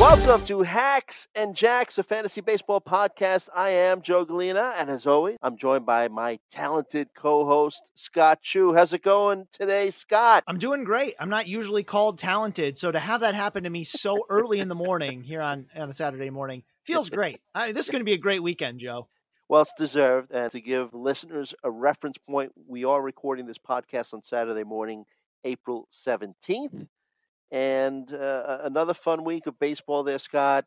Welcome to Hacks and Jacks, a fantasy baseball podcast. I am Joe Gallina, and as always, I'm joined by my talented co-host Scott Chu. How's it going today, Scott? I'm doing great. I'm not usually called talented, so to have that happen to me so early in the morning here on on a Saturday morning feels great. I, this is going to be a great weekend, Joe. Well, it's deserved. And to give listeners a reference point, we are recording this podcast on Saturday morning, April 17th. And uh, another fun week of baseball there, Scott.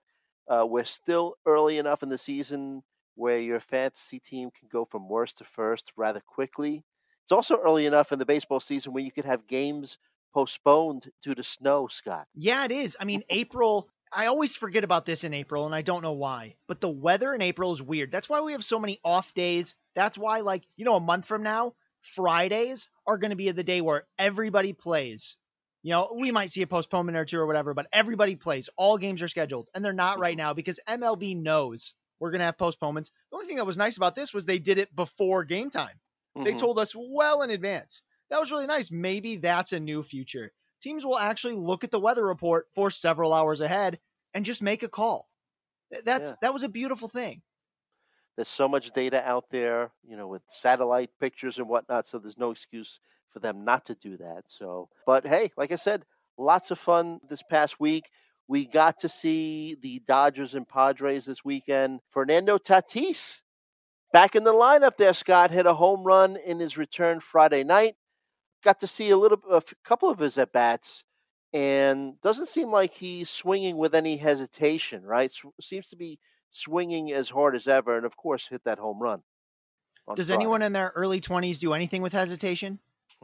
Uh, we're still early enough in the season where your fantasy team can go from worst to first rather quickly. It's also early enough in the baseball season where you could have games postponed due to snow, Scott. Yeah, it is. I mean, April, I always forget about this in April, and I don't know why, but the weather in April is weird. That's why we have so many off days. That's why, like, you know, a month from now, Fridays are going to be the day where everybody plays. You know, we might see a postponement or two or whatever, but everybody plays. All games are scheduled, and they're not right now because MLB knows we're going to have postponements. The only thing that was nice about this was they did it before game time. They Mhm. told us well in advance. That was really nice. Maybe that's a new future. Teams will actually look at the weather report for several hours ahead and just make a call. That's Yeah. that was a beautiful thing. There's so much data out there, you know, with satellite pictures and whatnot. So there's no excuse for them not to do that. So, but hey, like I said, lots of fun this past week. We got to see the Dodgers and Padres this weekend. Fernando Tatis back in the lineup there, Scott, hit a home run in his return Friday night. Got to see a little, a couple of his at bats, and doesn't seem like he's swinging with any hesitation. Right, seems to be swinging as hard as ever, and of course, hit that home run. Does Friday. anyone in their early 20s do anything with hesitation?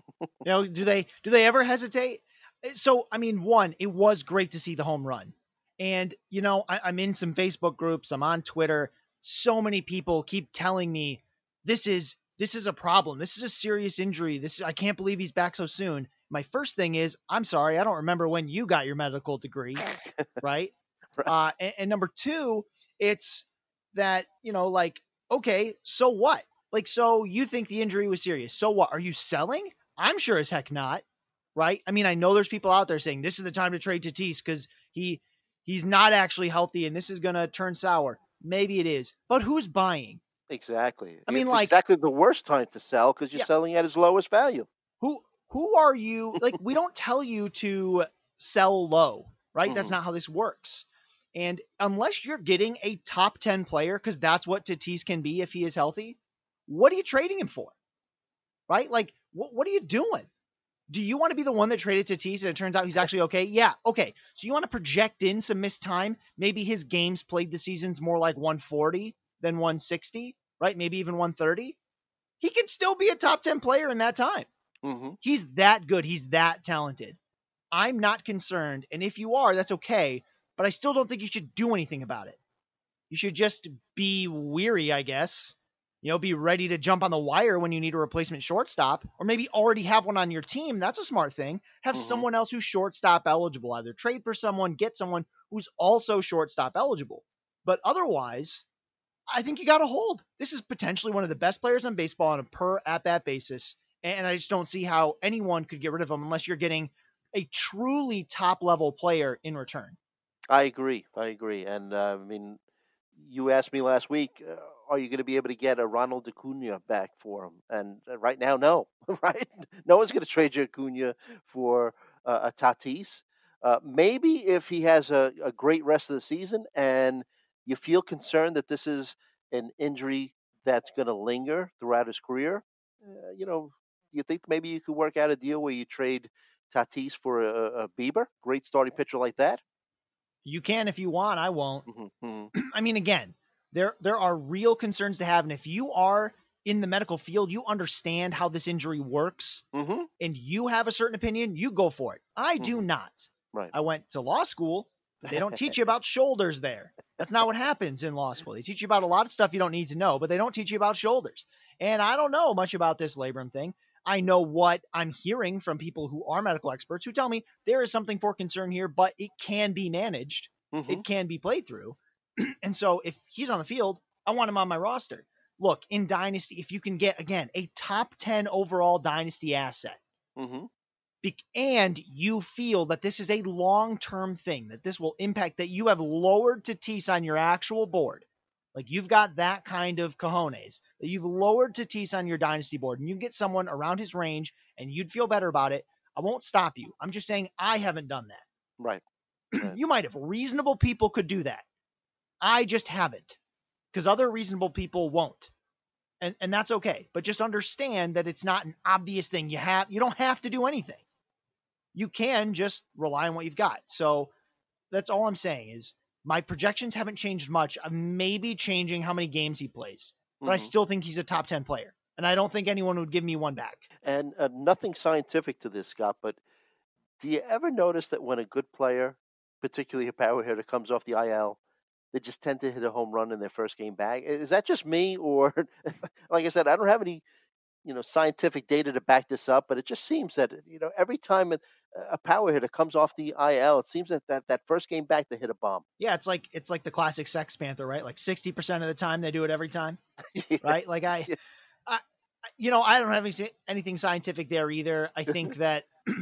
you know, do they do they ever hesitate? Uh, So, I mean, one, it was great to see the home run. And, you know, I, I'm in some Facebook groups, I'm on Twitter. So many people keep telling me this is this is a problem. This is a serious injury. This is, I can't believe he's back so soon. My first thing is, I'm sorry, I don't remember when you got your medical degree, right? Right. Uh, and, and number two, it's that you know, like, okay, so what? Like, so you think the injury was serious? So what? Are you selling? I'm sure as heck not, right? I mean, I know there's people out there saying this is the time to trade Tatis because he he's not actually healthy and this is gonna turn sour. Maybe it is, but who's buying? Exactly. I mean, It's like- exactly the worst time to sell because you're Yeah. selling at his lowest value. Who who are you? Like, we don't tell you to sell low, right? That's Mhm. not how this works. And unless you're getting a top 10 player, because that's what Tatis can be if he is healthy, what are you trading him for? Right? Like, what, what are you doing? Do you want to be the one that traded Tatis and it turns out he's actually okay? Yeah, okay. So you want to project in some missed time? Maybe his games played the season's more like 140 than 160, right? Maybe even 130. He can still be a top 10 player in that time. hmm He's that good. He's that talented. I'm not concerned. And if you are, that's okay. But I still don't think you should do anything about it. You should just be weary, I guess. You know, be ready to jump on the wire when you need a replacement shortstop, or maybe already have one on your team. That's a smart thing. Have Mhm. someone else who's shortstop eligible. Either trade for someone, get someone who's also shortstop eligible. But otherwise, I think you got to hold. This is potentially one of the best players on baseball on a per at bat basis, and I just don't see how anyone could get rid of him unless you're getting a truly top level player in return. I agree. I agree. And uh, I mean, you asked me last week, uh, are you going to be able to get a Ronald Acuna back for him? And uh, right now, no. right? No one's going to trade you Acuna for uh, a Tatis. Uh, maybe if he has a, a great rest of the season and you feel concerned that this is an injury that's going to linger throughout his career, uh, you know, you think maybe you could work out a deal where you trade Tatis for a, a Bieber, great starting pitcher like that? You can if you want. I won't. Mm-hmm, mm-hmm. I mean, again, there there are real concerns to have, and if you are in the medical field, you understand how this injury works, Mm-hmm. and you have a certain opinion, you go for it. I do Mhm. not. Right. I went to law school. They don't teach you about shoulders there. That's not what happens in law school. They teach you about a lot of stuff you don't need to know, but they don't teach you about shoulders. And I don't know much about this labrum thing. I know what I'm hearing from people who are medical experts who tell me there is something for concern here, but it can be managed. Mhm. It can be played through. And so if he's on the field, I want him on my roster. Look, in Dynasty, if you can get, again, a top 10 overall Dynasty asset, Mm-hmm. be- and you feel that this is a long term thing, that this will impact, that you have lowered Tatis on your actual board, like you've got that kind of cojones, that you've lowered Tatis on your dynasty board, and you get someone around his range and you'd feel better about it, I won't stop you. I'm just saying I haven't done that. Right. Right. you might have. Reasonable people could do that. I just haven't because other reasonable people won't. And, and that's okay. But just understand that it's not an obvious thing. You have you don't have to do anything. You can just rely on what you've got. So that's all I'm saying is my projections haven't changed much. I'm maybe changing how many games he plays, but I Mhm. still think he's a top 10 player. And I don't think anyone would give me one back. And uh, nothing scientific to this, Scott, but do you ever notice that when a good player, particularly a power hitter, comes off the IL, they just tend to hit a home run in their first game back? Is that just me, or like I said, I don't have any, you know, scientific data to back this up, but it just seems that you know every time a, power hitter comes off the IL, it seems that, that that first game back they hit a bomb. Yeah, it's like it's like the classic Sex Panther, right? Like 60% of the time they do it every time. right? Like I, Yeah. I, you know, I don't have any, anything scientific there either. I think that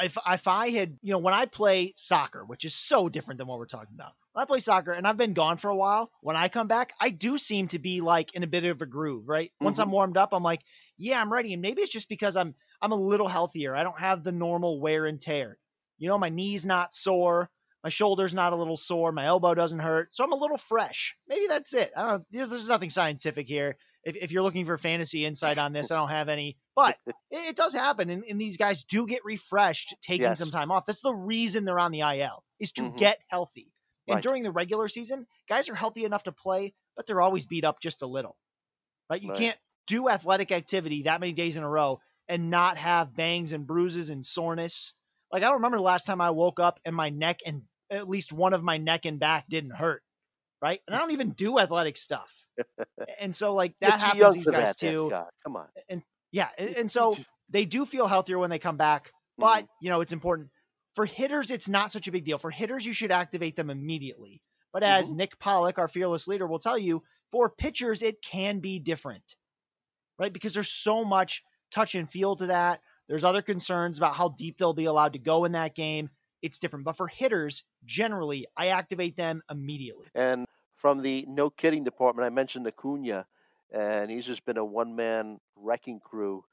if if I had, you know, when I play soccer, which is so different than what we're talking about, when I play soccer and I've been gone for a while, when I come back, I do seem to be like in a bit of a groove, right? Once I'm mm-hmm. warmed up, I'm like, yeah, I'm ready. And maybe it's just because I'm I'm a little healthier. I don't have the normal wear and tear. You know, my knee's not sore. My shoulder's not a little sore. My elbow doesn't hurt. So I'm a little fresh. Maybe that's it. I don't know. There's, there's nothing scientific here. If, if you're looking for fantasy insight on this, I don't have any. But it, it does happen. And, and these guys do get refreshed taking Yes. some time off. That's the reason they're on the IL, is to Mhm. get healthy. And Right. during the regular season, guys are healthy enough to play, but they're always beat up just a little. Right? You Right. can't do athletic activity that many days in a row and not have bangs and bruises and soreness. Like I don't remember the last time I woke up and my neck and at least one of my neck and back didn't hurt. Right? And I don't even do athletic stuff. And so like that happens these guys that, too. Come on. And Yeah, and, and so they do feel healthier when they come back, but Mhm. you know it's important for hitters. It's not such a big deal. For hitters, you should activate them immediately. But as Nick Pollack, our fearless leader, will tell you, for pitchers it can be different, right? Because there's so much touch and feel to that. There's other concerns about how deep they'll be allowed to go in that game. It's different. But for hitters, generally, I activate them immediately. And from the no kidding department, I mentioned Acuna, and he's just been a one man wrecking crew,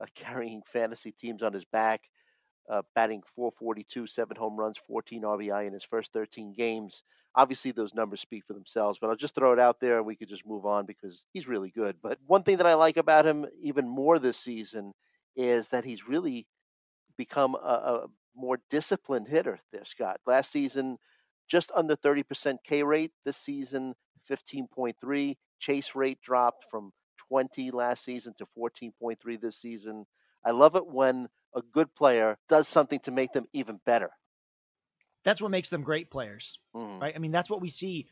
uh, carrying fantasy teams on his back, uh, batting 442, seven home runs, 14 RBI in his first 13 games. Obviously, those numbers speak for themselves, but I'll just throw it out there and we could just move on because he's really good. But one thing that I like about him even more this season is that he's really become a, a more disciplined hitter there, Scott. Last season, just under 30% K rate. This season, 15.3. Chase rate dropped from 20 last season to 14.3 this season. I love it when a good player does something to make them even better. That's what makes them great players. Mm. right? I mean, that's what we see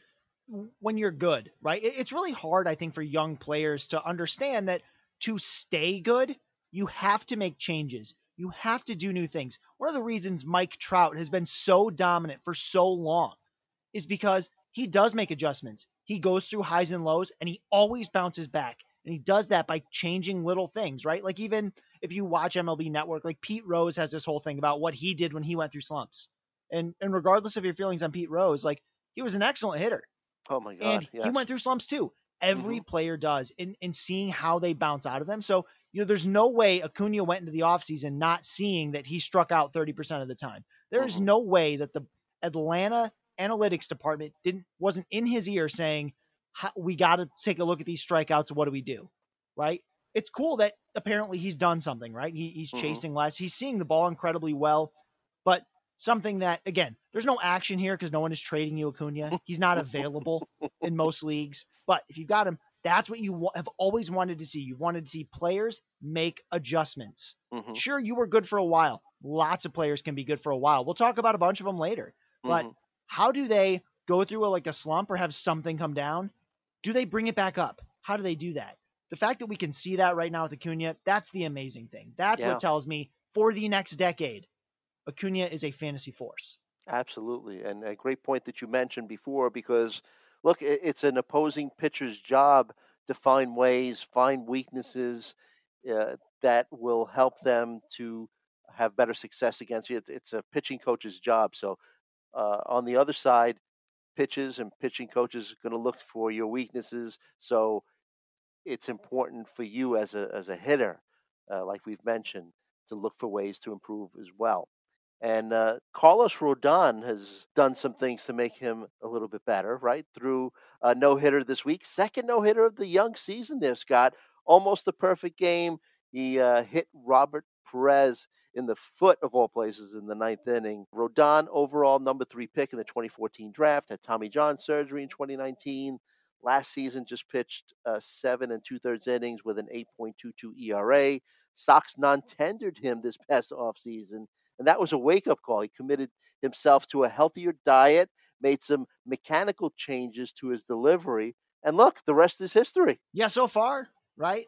when you're good, right? It's really hard, I think, for young players to understand that to stay good, you have to make changes. You have to do new things. One of the reasons Mike Trout has been so dominant for so long is because he does make adjustments. He goes through highs and lows and he always bounces back. And he does that by changing little things, right? Like even if you watch MLB Network, like Pete Rose has this whole thing about what he did when he went through slumps. And and regardless of your feelings on Pete Rose, like he was an excellent hitter. Oh my god. And yes. he went through slumps too. Every Mhm. player does in, in seeing how they bounce out of them. So, you know, there's no way Acuna went into the offseason not seeing that he struck out 30% of the time. There is Mhm. no way that the Atlanta analytics department didn't wasn't in his ear saying, we got to take a look at these strikeouts. What do we do? Right? It's cool that apparently he's done something, right? He, he's Mhm. chasing less. He's seeing the ball incredibly well, but something that again, there's no action here because no one is trading you Acuna. He's not available in most leagues. But if you got him, that's what you have always wanted to see. You've wanted to see players make adjustments. Mhm. Sure, you were good for a while. Lots of players can be good for a while. We'll talk about a bunch of them later. But Mhm. how do they go through a, like a slump or have something come down? Do they bring it back up? How do they do that? The fact that we can see that right now with Acuna, that's the amazing thing. That's Yeah. what tells me for the next decade, Acuna is a fantasy force. Absolutely, and a great point that you mentioned before because look, it's an opposing pitcher's job to find ways, find weaknesses uh, that will help them to have better success against you. It's, a pitching coach's job. So uh, on the other side, pitches and pitching coaches are going to look for your weaknesses. So it's important for you as a as a hitter, uh, like we've mentioned, to look for ways to improve as well. And uh, Carlos Rodon has done some things to make him a little bit better, right? Through a no hitter this week, second no hitter of the young season there, Scott. Almost a perfect game. He uh, hit Robert Perez in the foot of all places in the ninth inning. Rodon, overall number three pick in the 2014 draft, had Tommy John surgery in 2019. Last season, just pitched uh, seven and two thirds innings with an 8.22 ERA. Sox non tendered him this past offseason, and that was a wake up call. He committed himself to a healthier diet, made some mechanical changes to his delivery, and look, the rest is history. Yeah, so far, right?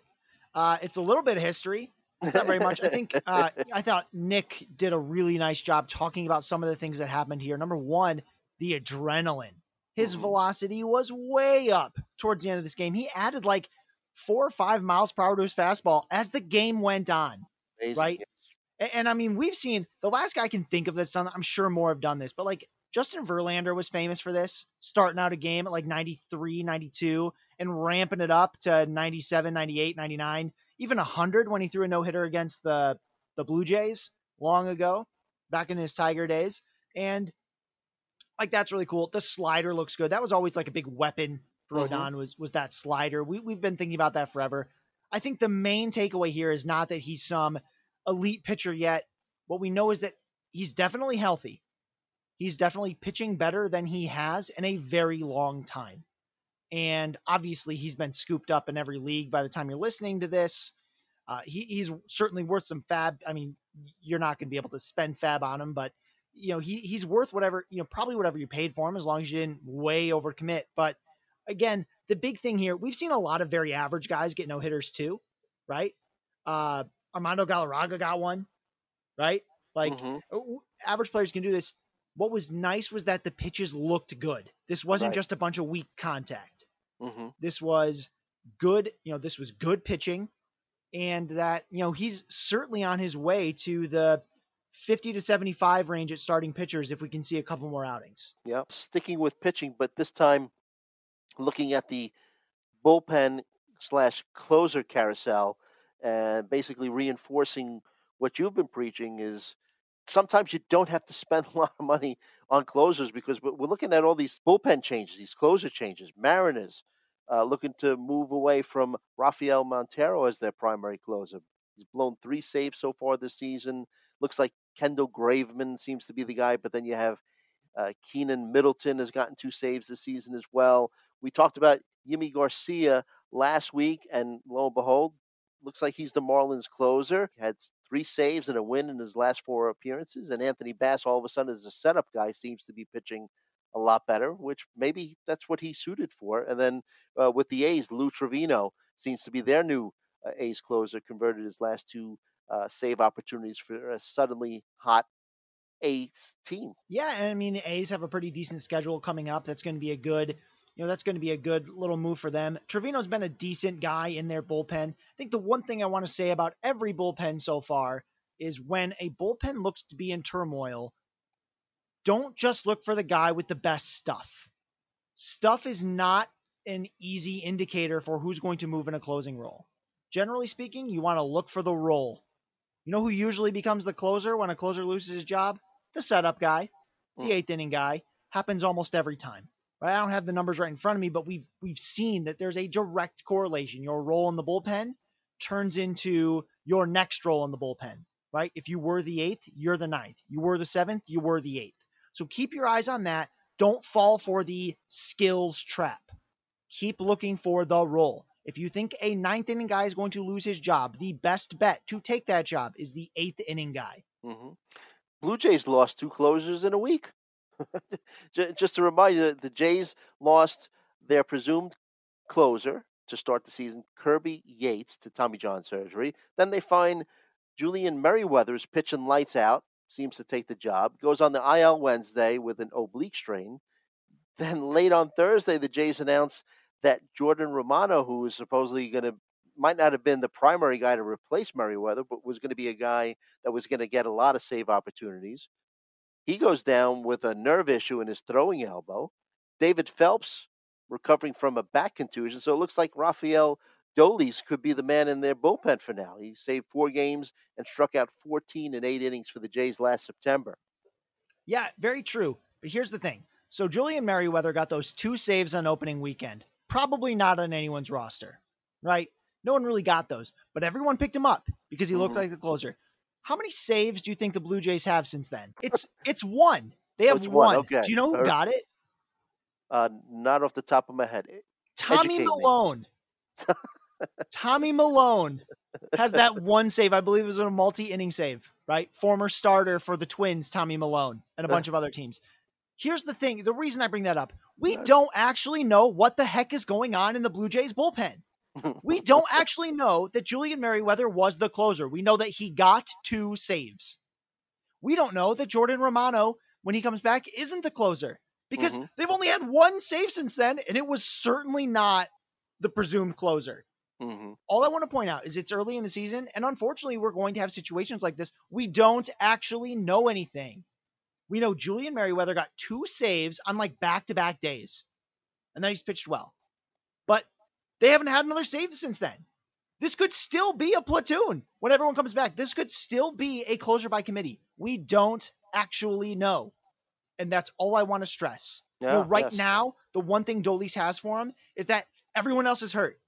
Uh, it's a little bit of history. It's not very much. I think uh, I thought Nick did a really nice job talking about some of the things that happened here. Number one, the adrenaline. His Mhm. velocity was way up towards the end of this game. He added like four or five miles per hour to his fastball as the game went on. Amazing. Right. A- And, I mean, we've seen the last guy I can think of that's done. I'm sure more have done this, but like Justin Verlander was famous for this, starting out a game at like 93, 92, and ramping it up to 97, 98, 99, even 100 when he threw a no hitter against the the Blue Jays long ago, back in his Tiger days. And like that's really cool. The slider looks good. That was always like a big weapon for Mhm. Rodon was was that slider. We we've been thinking about that forever. I think the main takeaway here is not that he's some elite pitcher yet. What we know is that he's definitely healthy. He's definitely pitching better than he has in a very long time. And obviously, he's been scooped up in every league by the time you're listening to this. Uh, he, he's certainly worth some FAAB. I mean, you're not going to be able to spend FAAB on him, but you know he he's worth whatever you know probably whatever you paid for him as long as you didn't way overcommit. But again, the big thing here, we've seen a lot of very average guys get no hitters too, right? Uh, Armando Galarraga got one, right? Like Mhm. uh, average players can do this. What was nice was that the pitches looked good. This wasn't Right. just a bunch of weak contact. Mhm. This was good, you know, this was good pitching and that, you know, he's certainly on his way to the 50 to 75 range at starting pitchers if we can see a couple more outings. Yeah, sticking with pitching, but this time looking at the bullpen slash closer carousel and basically reinforcing what you've been preaching is sometimes you don't have to spend a lot of money on closers because we're looking at all these bullpen changes, these closer changes. Mariners uh, looking to move away from Rafael Montero as their primary closer. He's blown three saves so far this season. Looks like Kendall Graveman seems to be the guy, but then you have uh, Keynan Middleton has gotten two saves this season as well. We talked about Yimi Garcia last week, and lo and behold, looks like he's the Marlins closer. He had three saves and a win in his last four appearances. And Anthony Bass, all of a sudden, as a setup guy, seems to be pitching a lot better, which maybe that's what he's suited for. And then uh, with the A's, Lou Trivino seems to be their new uh, A's closer, converted his last two uh, save opportunities for a suddenly hot A's team. Yeah, and I mean the A's have a pretty decent schedule coming up. That's going to be a good you know, that's going to be a good little move for them. Trivino's been a decent guy in their bullpen. I think the one thing I want to say about every bullpen so far is when a bullpen looks to be in turmoil, don't just look for the guy with the best stuff. Stuff is not an easy indicator for who's going to move in a closing role. Generally speaking, you want to look for the role. You know who usually becomes the closer when a closer loses his job? The setup guy, the hmm. eighth inning guy. Happens almost every time. I don't have the numbers right in front of me, but we've we've seen that there's a direct correlation. Your role in the bullpen turns into your next role in the bullpen. Right? If you were the eighth, you're the ninth. You were the seventh, you were the eighth. So keep your eyes on that. Don't fall for the skills trap. Keep looking for the role. If you think a ninth inning guy is going to lose his job, the best bet to take that job is the eighth inning guy. Mm-hmm. Blue Jays lost two closers in a week. Just to remind you, the Jays lost their presumed closer to start the season, Kirby Yates, to Tommy John surgery. Then they find Julian Merryweather's pitching lights out, seems to take the job, goes on the IL Wednesday with an oblique strain. Then late on Thursday, the Jays announce that Jordan Romano, who was supposedly going to might not have been the primary guy to replace Merryweather, but was going to be a guy that was going to get a lot of save opportunities. He goes down with a nerve issue in his throwing elbow. David Phelps recovering from a back contusion. So it looks like Rafael Dolis could be the man in their bullpen for now. He saved four games and struck out 14 and eight innings for the Jays last September. Yeah, very true. But here's the thing. So Julian Merryweather got those two saves on opening weekend. Probably not on anyone's roster, right? No one really got those, but everyone picked him up because he looked mm-hmm. like the closer. How many saves do you think the Blue Jays have since then? It's it's one. They have one. one. Okay. Do you know who got it? Uh, not off the top of my head. Tommy Educate Milone. Tommy Milone has that one save. I believe it was a multi-inning save, right? Former starter for the Twins, Tommy Milone, and a bunch of other teams. Here's the thing: the reason I bring that up, we don't actually know what the heck is going on in the Blue Jays bullpen we don't actually know that Julian Merryweather was the closer. We know that he got two saves. We don't know that Jordan Romano, when he comes back, isn't the closer because mm-hmm. they've only had one save since then, and it was certainly not the presumed closer. Mm-hmm. All I want to point out is it's early in the season, and unfortunately, we're going to have situations like this. We don't actually know anything. We know Julian Merryweather got two saves on like back to back days, and then he's pitched well. They haven't had another save since then. This could still be a platoon when everyone comes back. This could still be a closer by committee. We don't actually know. And that's all I want to stress. Yeah, well, right yes. now, the one thing Dolis has for him is that everyone else is hurt.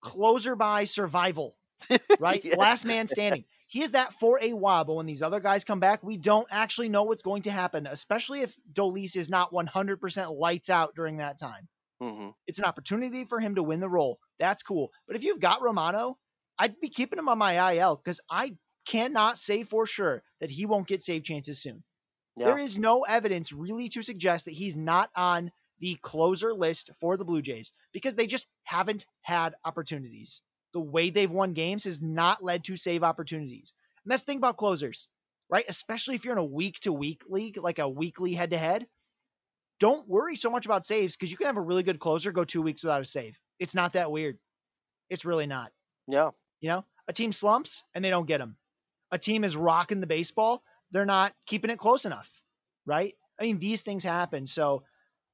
Closer by survival, right? yeah. Last man standing. He is that for a while, but when these other guys come back, we don't actually know what's going to happen, especially if Dolis is not 100% lights out during that time. Mm-hmm. It's an opportunity for him to win the role. That's cool. But if you've got Romano, I'd be keeping him on my IL because I cannot say for sure that he won't get save chances soon. Yeah. There is no evidence really to suggest that he's not on the closer list for the Blue Jays because they just haven't had opportunities. The way they've won games has not led to save opportunities. And that's the thing about closers, right? Especially if you're in a week to week league, like a weekly head to head don't worry so much about saves because you can have a really good closer go two weeks without a save. It's not that weird. It's really not. Yeah. You know, a team slumps and they don't get them. A team is rocking the baseball. They're not keeping it close enough, right? I mean, these things happen. So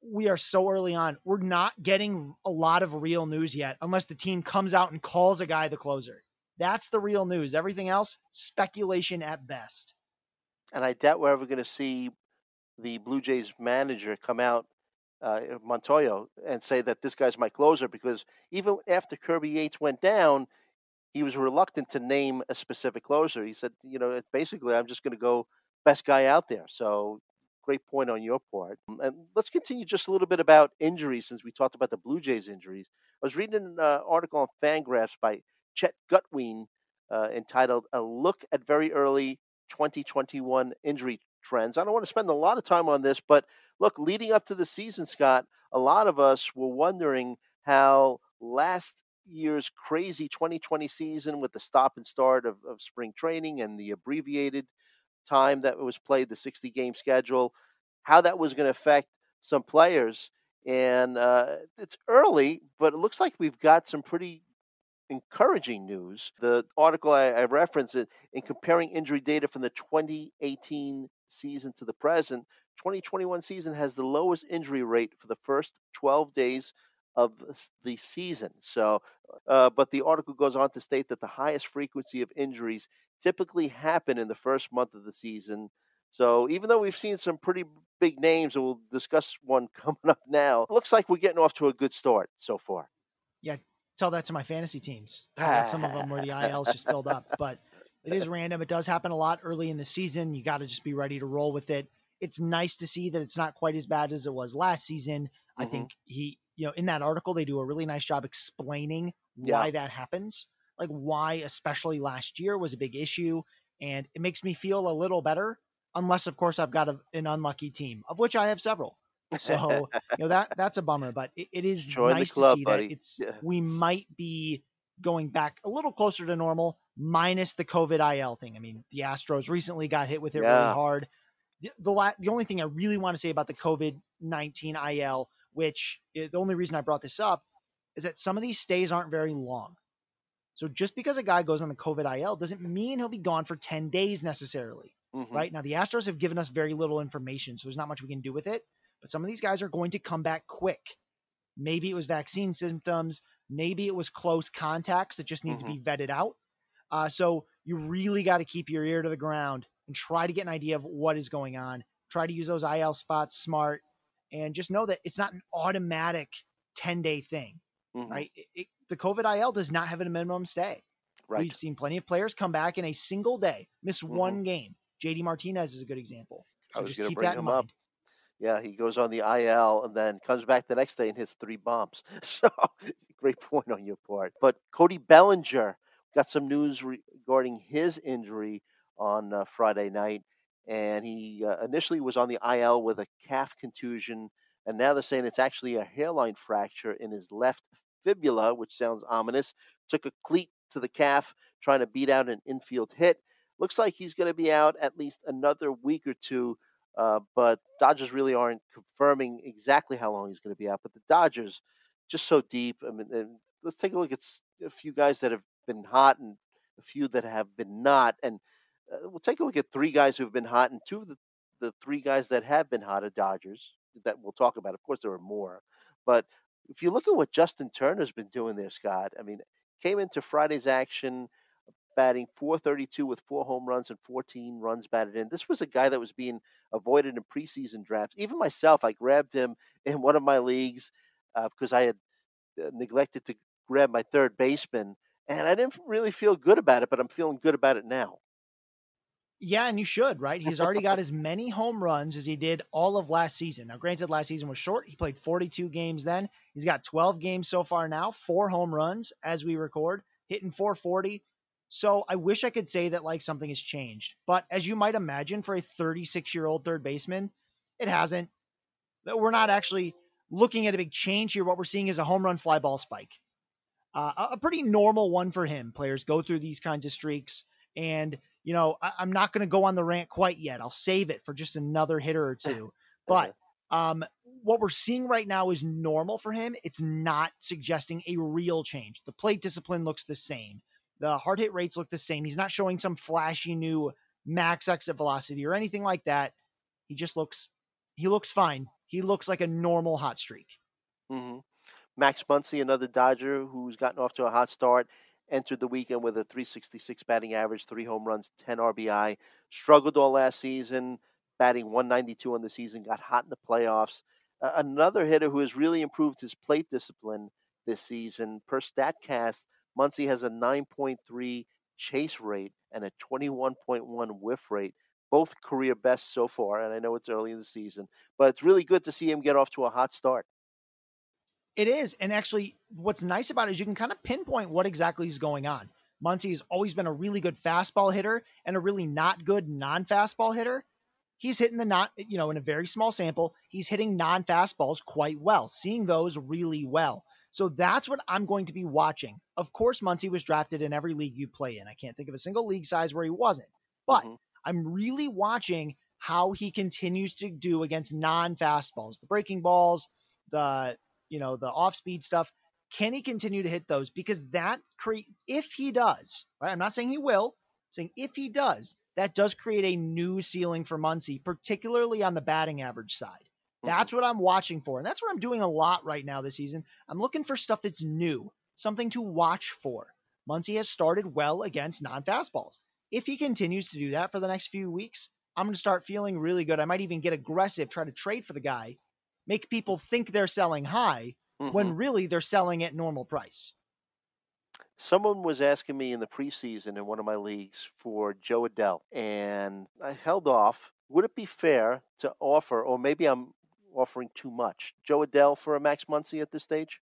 we are so early on. We're not getting a lot of real news yet unless the team comes out and calls a guy the closer. That's the real news. Everything else, speculation at best. And I doubt we're ever going to see the Blue Jays manager come out, uh, Montoyo, and say that this guy's my closer because even after Kirby Yates went down, he was reluctant to name a specific closer. He said, you know, basically, I'm just going to go best guy out there. So great point on your part. Um, and let's continue just a little bit about injuries since we talked about the Blue Jays injuries. I was reading an uh, article on Fangraphs by Chet Gutwein uh, entitled A Look at Very Early 2021 Injury trends. I don't want to spend a lot of time on this, but look, leading up to the season, Scott, a lot of us were wondering how last year's crazy 2020 season with the stop and start of, of spring training and the abbreviated time that was played, the 60 game schedule, how that was going to affect some players. And uh, it's early, but it looks like we've got some pretty encouraging news. The article I, I referenced it in comparing injury data from the 2018 season to the present, 2021 season has the lowest injury rate for the first 12 days of the season. So, uh, but the article goes on to state that the highest frequency of injuries typically happen in the first month of the season. So, even though we've seen some pretty big names, and we'll discuss one coming up now, looks like we're getting off to a good start so far. Yeah, tell that to my fantasy teams. some of them where the ILs just filled up, but it is random. It does happen a lot early in the season. You got to just be ready to roll with it. It's nice to see that it's not quite as bad as it was last season. Mm-hmm. I think he, you know, in that article, they do a really nice job explaining yeah. why that happens, like why, especially last year, was a big issue. And it makes me feel a little better, unless, of course, I've got a, an unlucky team, of which I have several. So you know that that's a bummer, but it, it is Join nice club, to see buddy. that it's yeah. we might be going back a little closer to normal, minus the COVID IL thing. I mean, the Astros recently got hit with it yeah. really hard. The, the, la- the only thing I really want to say about the COVID 19 IL, which is, eh, the only reason I brought this up, is that some of these stays aren't very long. So just because a guy goes on the COVID IL doesn't mean he'll be gone for 10 days necessarily. Mm-hmm. Right now, the Astros have given us very little information, so there's not much we can do with it. But some of these guys are going to come back quick. Maybe it was vaccine symptoms. Maybe it was close contacts that just need mm-hmm. to be vetted out. Uh, so you really got to keep your ear to the ground and try to get an idea of what is going on. Try to use those IL spots smart and just know that it's not an automatic 10 day thing, mm-hmm. right? It, it, the COVID IL does not have a minimum stay. Right. We've seen plenty of players come back in a single day, miss mm-hmm. one game. JD Martinez is a good example. So just keep that in mind. Up. Yeah, he goes on the IL and then comes back the next day and hits three bombs. So great point on your part. But Cody Bellinger got some news regarding his injury on uh, Friday night, and he uh, initially was on the IL with a calf contusion, and now they're saying it's actually a hairline fracture in his left fibula, which sounds ominous. Took a cleat to the calf, trying to beat out an infield hit. Looks like he's going to be out at least another week or two uh, but Dodgers really aren't confirming exactly how long he's going to be out. But the Dodgers, just so deep. I mean, let's take a look at a few guys that have been hot and a few that have been not. And uh, we'll take a look at three guys who have been hot and two of the, the three guys that have been hot are Dodgers that we'll talk about. Of course, there are more. But if you look at what Justin Turner's been doing there, Scott, I mean, came into Friday's action batting 432 with four home runs and 14 runs batted in. This was a guy that was being avoided in preseason drafts. Even myself, I grabbed him in one of my leagues uh, because I had uh, neglected to grab my third baseman, and I didn't really feel good about it, but I'm feeling good about it now. Yeah, and you should, right? He's already got as many home runs as he did all of last season. Now, granted, last season was short. He played 42 games then. He's got 12 games so far now, four home runs as we record, hitting 440. So I wish I could say that like something has changed, but as you might imagine, for a 36 year old third baseman, it hasn't. We're not actually looking at a big change here. What we're seeing is a home run fly ball spike, uh, a pretty normal one for him. Players go through these kinds of streaks, and you know I, am not going to go on the rant quite yet. I'll save it for just another hitter or two. But um, what we're seeing right now is normal for him. It's not suggesting a real change. The plate discipline looks the same. The hard hit rates look the same. He's not showing some flashy new max exit velocity or anything like that. He just looks he looks fine. He looks like a normal hot streak. Mm-hmm. Max Muncy, another Dodger who's gotten off to a hot start, entered the weekend with a 366 batting average, three home runs, 10 RBI. Struggled all last season, batting 192 on the season, got hot in the playoffs. Uh, another hitter who has really improved his plate discipline this season. Per StatCast, Muncy has a 9.3 chase rate and a 21.1 whiff rate, both career best so far. And I know it's early in the season, but it's really good to see him get off to a hot start. It is. And actually, what's nice about it is you can kind of pinpoint what exactly is going on. Muncy has always been a really good fastball hitter and a really not good non fastball hitter. He's hitting the not, you know, in a very small sample, he's hitting non fastballs quite well, seeing those really well. So that's what I'm going to be watching. Of course, Muncy was drafted in every league you play in. I can't think of a single league size where he wasn't. But mm-hmm. I'm really watching how he continues to do against non fastballs, the breaking balls, the you know the off speed stuff. Can he continue to hit those? Because that create if he does, right? I'm not saying he will. I'm saying if he does, that does create a new ceiling for Muncy, particularly on the batting average side. Mm-hmm. That's what I'm watching for. And that's what I'm doing a lot right now this season. I'm looking for stuff that's new, something to watch for. Muncy has started well against non fastballs. If he continues to do that for the next few weeks, I'm going to start feeling really good. I might even get aggressive, try to trade for the guy, make people think they're selling high Mhm. when really they're selling at normal price. Someone was asking me in the preseason in one of my leagues for Joe Adell, and I held off. Would it be fair to offer, or maybe I'm offering too much, Joe Adell for a Max Muncy at this stage?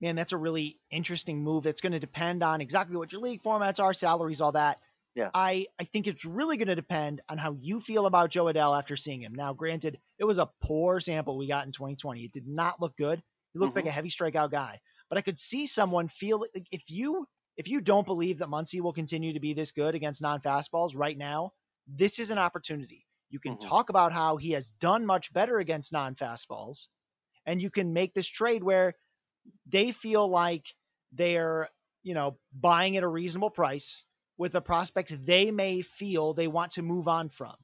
Man, that's a really interesting move. It's going to depend on exactly what your league formats are, salaries, all that. Yeah. I, I think it's really going to depend on how you feel about Joe Adell after seeing him. Now, granted, it was a poor sample we got in 2020. It did not look good. He looked like a heavy strikeout guy. But I could see someone feel like if you if you don't believe that Muncy will continue to be this good against non-fastballs right now, this is an opportunity. You can Mhm. talk about how he has done much better against non-fastballs, and you can make this trade where they feel like they're, you know, buying at a reasonable price with a prospect they may feel they want to move on from.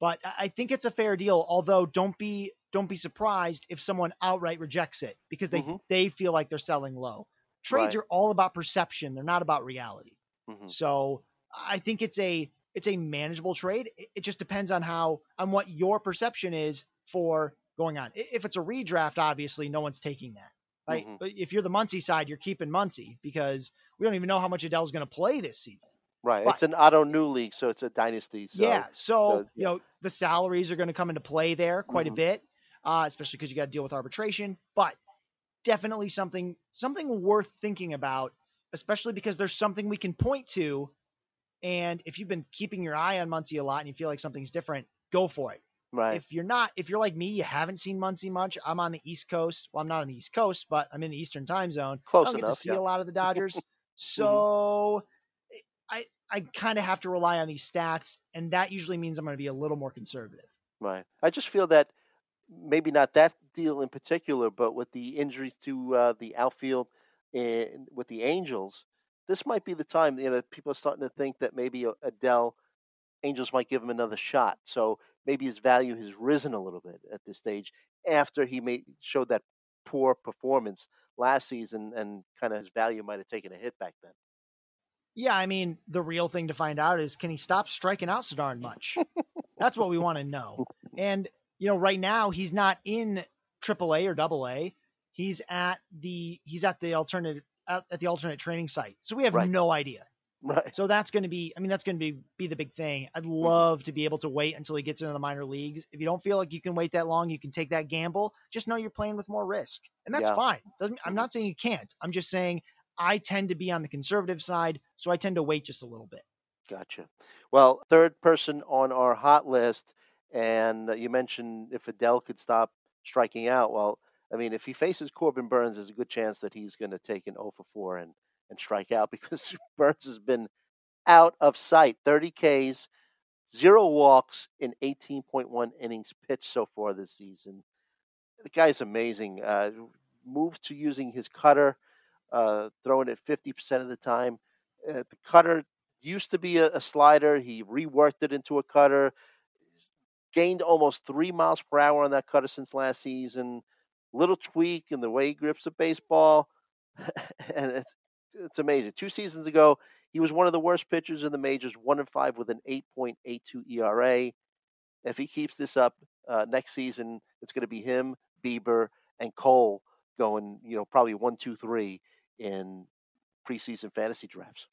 But I think it's a fair deal, although don't be don't be surprised if someone outright rejects it because they Mhm. they feel like they're selling low. Trades Right. are all about perception, they're not about reality. Mhm. So I think it's a it's a manageable trade. It, it just depends on how on what your perception is for going on. If it's a redraft, obviously no one's taking that. Right. Mhm. But if you're the Muncy side, you're keeping Muncy because we don't even know how much Adell's going to play this season. Right. But- it's an Ottoneu league, so it's a dynasty. So, yeah. So, you yeah. know, the salaries are going to come into play there quite Mhm. a bit, uh, especially because you got to deal with arbitration. But definitely something something worth thinking about, especially because there's something we can point to. And if you've been keeping your eye on Muncy a lot and you feel like something's different, go for it. Right. If you're not, if you're like me, you haven't seen Muncy much. I'm on the East Coast. Well, I'm not on the East Coast, but I'm in the Eastern time zone. Close I don't get to see yeah. Mm-hmm. a lot of the Dodgers. so I I kind of have to rely on these stats, and that usually means I'm going to be a little more conservative. Right. I just feel that maybe not that deal in particular, but with the injuries to uh, the outfield and with the Angels, this might be the time. You know, people are starting to think that maybe uh, Adell Angels might give him another shot. So maybe his value has risen a little bit at this stage after he made showed that poor performance last season, and kind of his value might have taken a hit back then. Yeah, I mean, the real thing to find out is can he stop striking out so darn much? That's what we want to know. And you know, right now he's not in AAA or Double A. He's at the he's at the alternate at, at the alternate training site. So we have Right. no idea. Right. So that's going to be, I mean, that's going to be be the big thing. I'd Mm-hmm. love to be able to wait until he gets into the minor leagues. If you don't feel like you can wait that long, you can take that gamble. Just know you're playing with more risk, and that's Yeah. fine. Doesn't, I'm Mhm. not saying you can't. I'm just saying I tend to be on the conservative side, so I tend to wait just a little bit. Gotcha. Well, third person on our hot list, and uh, you mentioned if Adell could stop striking out. Well, I mean, if he faces Corbin Burnes, there's a good chance that he's going to take an 0 for 4 and, and strike out because Burnes has been out of sight. 30 Ks, zero walks in 18.1 innings pitched so far this season. The guy's amazing. Uh, moved to using his cutter, uh, throwing it 50% of the time. Uh, the cutter used to be a, a slider. He reworked it into a cutter. Gained almost three miles per hour on that cutter since last season. Little tweak in the way he grips the baseball, and it's it's amazing. Two seasons ago, he was one of the worst pitchers in the majors, one and five with an 8.82 ERA. If he keeps this up uh, next season, it's going to be him, Bieber, and Cole going, you know, probably one, two, three in preseason fantasy drafts.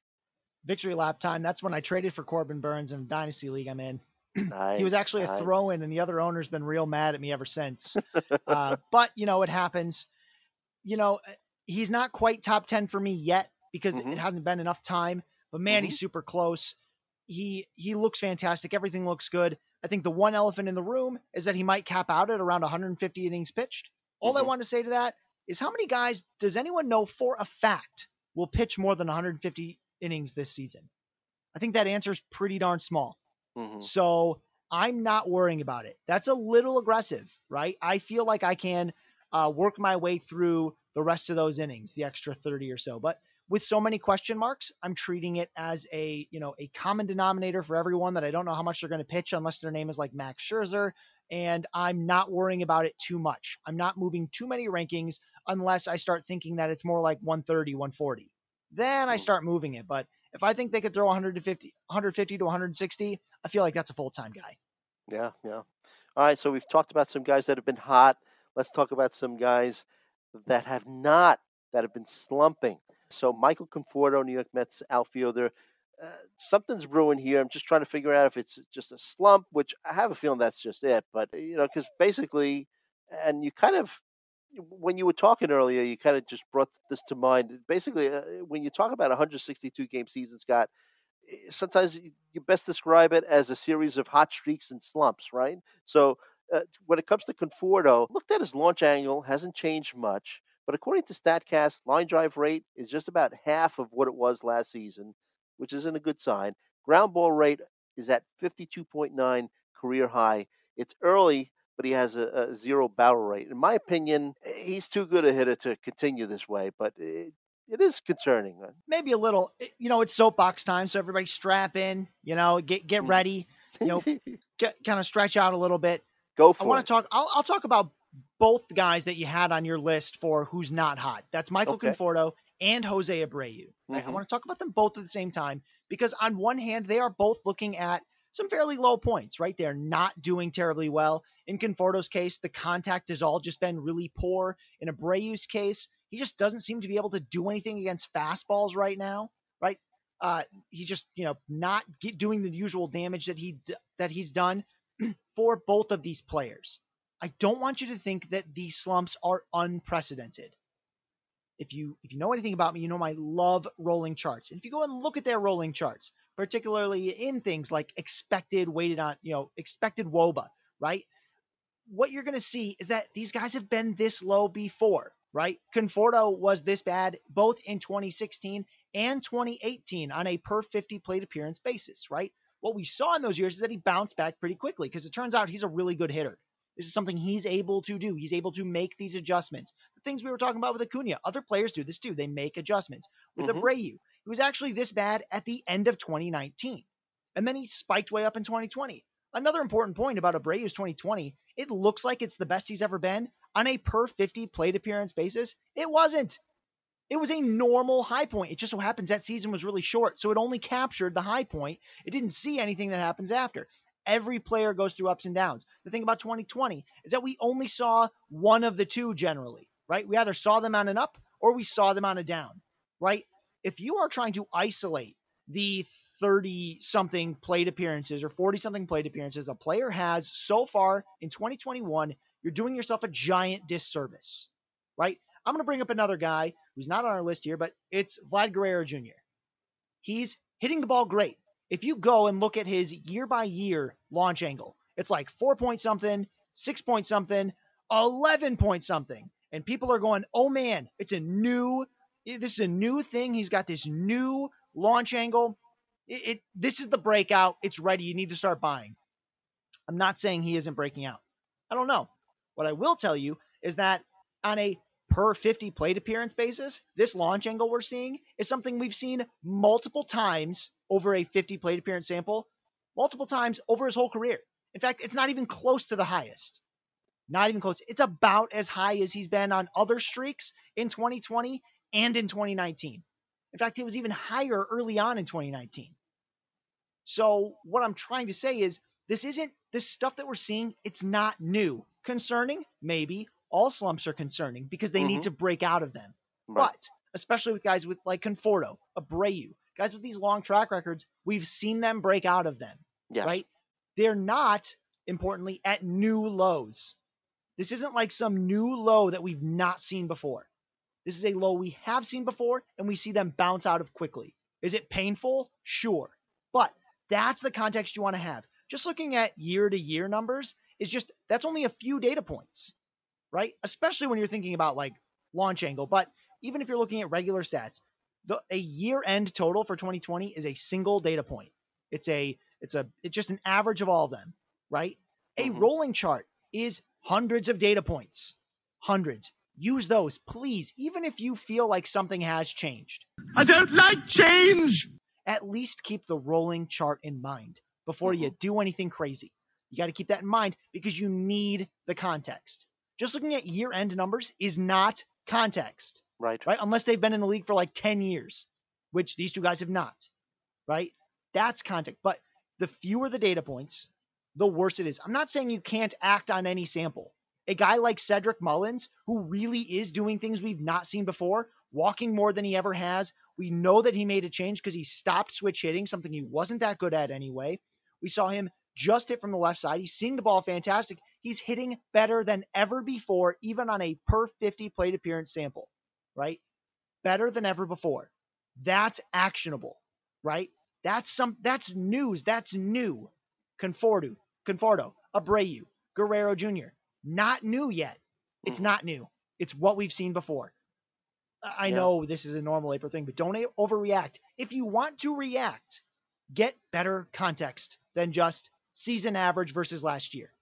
Victory lap time. That's when I traded for Corbin Burnes in dynasty league I'm in. Nice. he was actually a throw in, and the other owner's been real mad at me ever since. uh, but you know, it happens. You know, he's not quite top ten for me yet because Mhm. it hasn't been enough time. But man, he's super close. He he looks fantastic. Everything looks good. I think the one elephant in the room is that he might cap out at around 150 innings pitched. All I Mhm. want to say to that is how many guys does anyone know for a fact will pitch more than 150 innings this season? I think that answer is pretty darn small. Mhm. So I'm not worrying about it. That's a little aggressive, right? I feel like I can uh, work my way through the rest of those innings, the extra 30 or so. But with so many question marks, I'm treating it as a, you know, a common denominator for everyone that I don't know how much they're going to pitch unless their name is like Max Scherzer. And I'm not worrying about it too much. I'm not moving too many rankings unless I start thinking that it's more like 130, 140. Then I hmm. start moving it. But if I think they could throw 150, 150 to 160, I feel like that's a full time guy. Yeah, yeah. All right. So we've talked about some guys that have been hot. Let's talk about some guys that have not, that have been slumping. So Michael Conforto, New York Mets outfielder, uh, something's brewing here. I'm just trying to figure out if it's just a slump, which I have a feeling that's just it. But you know, because basically, and you kind of, when you were talking earlier, you kind of just brought this to mind. Basically, uh, when you talk about 162 game season, Scott, eh, sometimes you best describe it as a series of hot streaks and slumps, right? So uh, when it comes to Conforto, looked at his launch angle, hasn't changed much. But according to StatCast, line drive rate is just about half of what it was last season, which isn't a good sign. Ground ball rate is at 52.9 career high. It's early, but he has a, a, zero barrel rate. In my opinion, he's too good a hitter to continue this way, but it, it is concerning. Maybe a little. Eh, you know, it's soapbox time, so everybody strap in. You know, get get mm. ready. You know, get, kind of stretch out a little bit. Go for I want to talk. I'll, I'll talk about both guys that you had on your list for who's not hot. That's Michael okay. Conforto and Jose Abreu. Mm-hmm. I want to talk about them both at the same time because on one hand, they are both looking at some fairly low points, right? They're not doing terribly well. In Conforto's case, the contact has all just been really poor. In Abreu's case, he just doesn't seem to be able to do anything against fastballs right now, right? Uh, he's just, you know, not get, doing the usual damage that he that he's done for both of these players. I don't want you to think that these slumps are unprecedented. If you if you know anything about me, you know I love rolling charts. And if you go and look at their rolling charts, particularly in things like expected weighted on, you know, expected woba, right? What you're going to see is that these guys have been this low before, right? Conforto was this bad both in 2016 and 2018 on a per 50 plate appearance basis, right? What we saw in those years is that he bounced back pretty quickly because it turns out he's a really good hitter. This is something he's able to do. He's able to make these adjustments. The things we were talking about with Acuna, other players do this too. They make adjustments. With mm-hmm. Abreu, he was actually this bad at the end of 2019. And then he spiked way up in 2020. Another important point about Abreu's 2020, it looks like it's the best he's ever been on a per 50 plate appearance basis. It wasn't. It was a normal high point. It just so happens that season was really short, so it only captured the high point. It didn't see anything that happens after. Every player goes through ups and downs. The thing about 2020 is that we only saw one of the two generally, right? We either saw them on an up or we saw them on a down, right? If you are trying to isolate the 30 something plate appearances or 40 something plate appearances a player has so far in 2021, you're doing yourself a giant disservice, right? I'm going to bring up another guy who's not on our list here, but it's Vlad Guerrero Jr. He's hitting the ball great if you go and look at his year by year launch angle, it's like four point something, six point something, 11 point something. And people are going, oh man, it's a new, this is a new thing. He's got this new launch angle. It, it this is the breakout. It's ready. You need to start buying. I'm not saying he isn't breaking out. I don't know. What I will tell you is that on a per 50 plate appearance basis, this launch angle we're seeing is something we've seen multiple times over a 50 plate appearance sample, multiple times over his whole career. In fact, it's not even close to the highest. Not even close. It's about as high as he's been on other streaks in 2020 and in 2019. In fact, it was even higher early on in 2019. So, what I'm trying to say is this isn't this stuff that we're seeing, it's not new. Concerning? Maybe all slumps are concerning because they mm-hmm. need to break out of them. Right. But especially with guys with like Conforto, Abreu, guys with these long track records, we've seen them break out of them. Yes. Right? They're not, importantly, at new lows. This isn't like some new low that we've not seen before. This is a low we have seen before, and we see them bounce out of quickly. Is it painful? Sure. But that's the context you want to have. Just looking at year to year numbers is just, that's only a few data points right? Especially when you're thinking about like launch angle. But even if you're looking at regular stats, the, a year end total for 2020 is a single data point. It's a it's a it's just an average of all of them, right? A mm-hmm. rolling chart is hundreds of data points. hundreds. Use those, please, even if you feel like something has changed. I don't like change. At least keep the rolling chart in mind before you do anything crazy. You got to keep that in mind because you need the context. Just looking at year end numbers is not context, Right. right? Unless they've been in the league for like 10 years, which these two guys have not, right? That's context. But the fewer the data points, the worse it is. I'm not saying you can't act on any sample. A guy like Cedric Mullins, who really is doing things we've not seen before, walking more than he ever has. We know that he made a change because he stopped switch hitting, something he wasn't that good at anyway. We saw him just hit from the left side. He's seeing the ball fantastic. He's hitting better than ever before, even on a per 50 plate appearance sample, right? Better than ever before. That's actionable, right? That's some that's news. That's new. Conforto, Conforto, Abreu, Guerrero Jr. Not new yet. It's Mhm. not new. It's what we've seen before. I I Yeah. know this is a normal April thing, but don't overreact. If you want to react, get better context than just season average versus last year.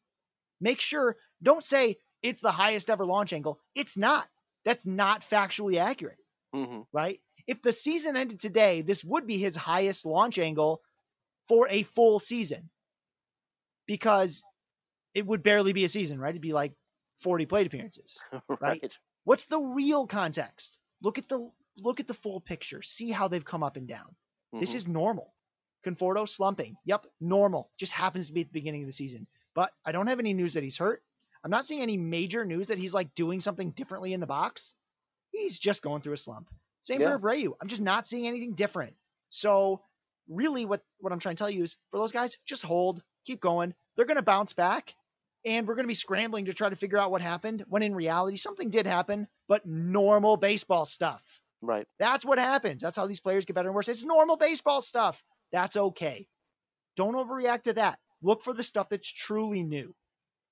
Make sure, don't say it's the highest ever launch angle. It's not. That's not factually accurate hmm right? If the season ended today, this would be his highest launch angle for a full season because it would barely be a season, right? It'd be like 40 plate appearances. right. What's the real context? Look at the look at the full picture. See how they've come up and down. This Mhm. is normal. Conforto slumping. Yep, normal. Just happens to be at the beginning of the season. But I don't have any news that he's hurt. I'm not seeing any major news that he's like doing something differently in the box. He's just going through a slump. Same Yeah. for Abreu. I'm just not seeing anything different. So really what what I'm trying to tell you is for those guys, just hold, keep going. They're going to bounce back and we're going to be scrambling to try to figure out what happened when in reality something did happen, but normal baseball stuff. right. That's what happens. That's how these players get better and worse. It's normal baseball stuff. That's okay. Don't overreact to that. Look for the stuff that's truly new,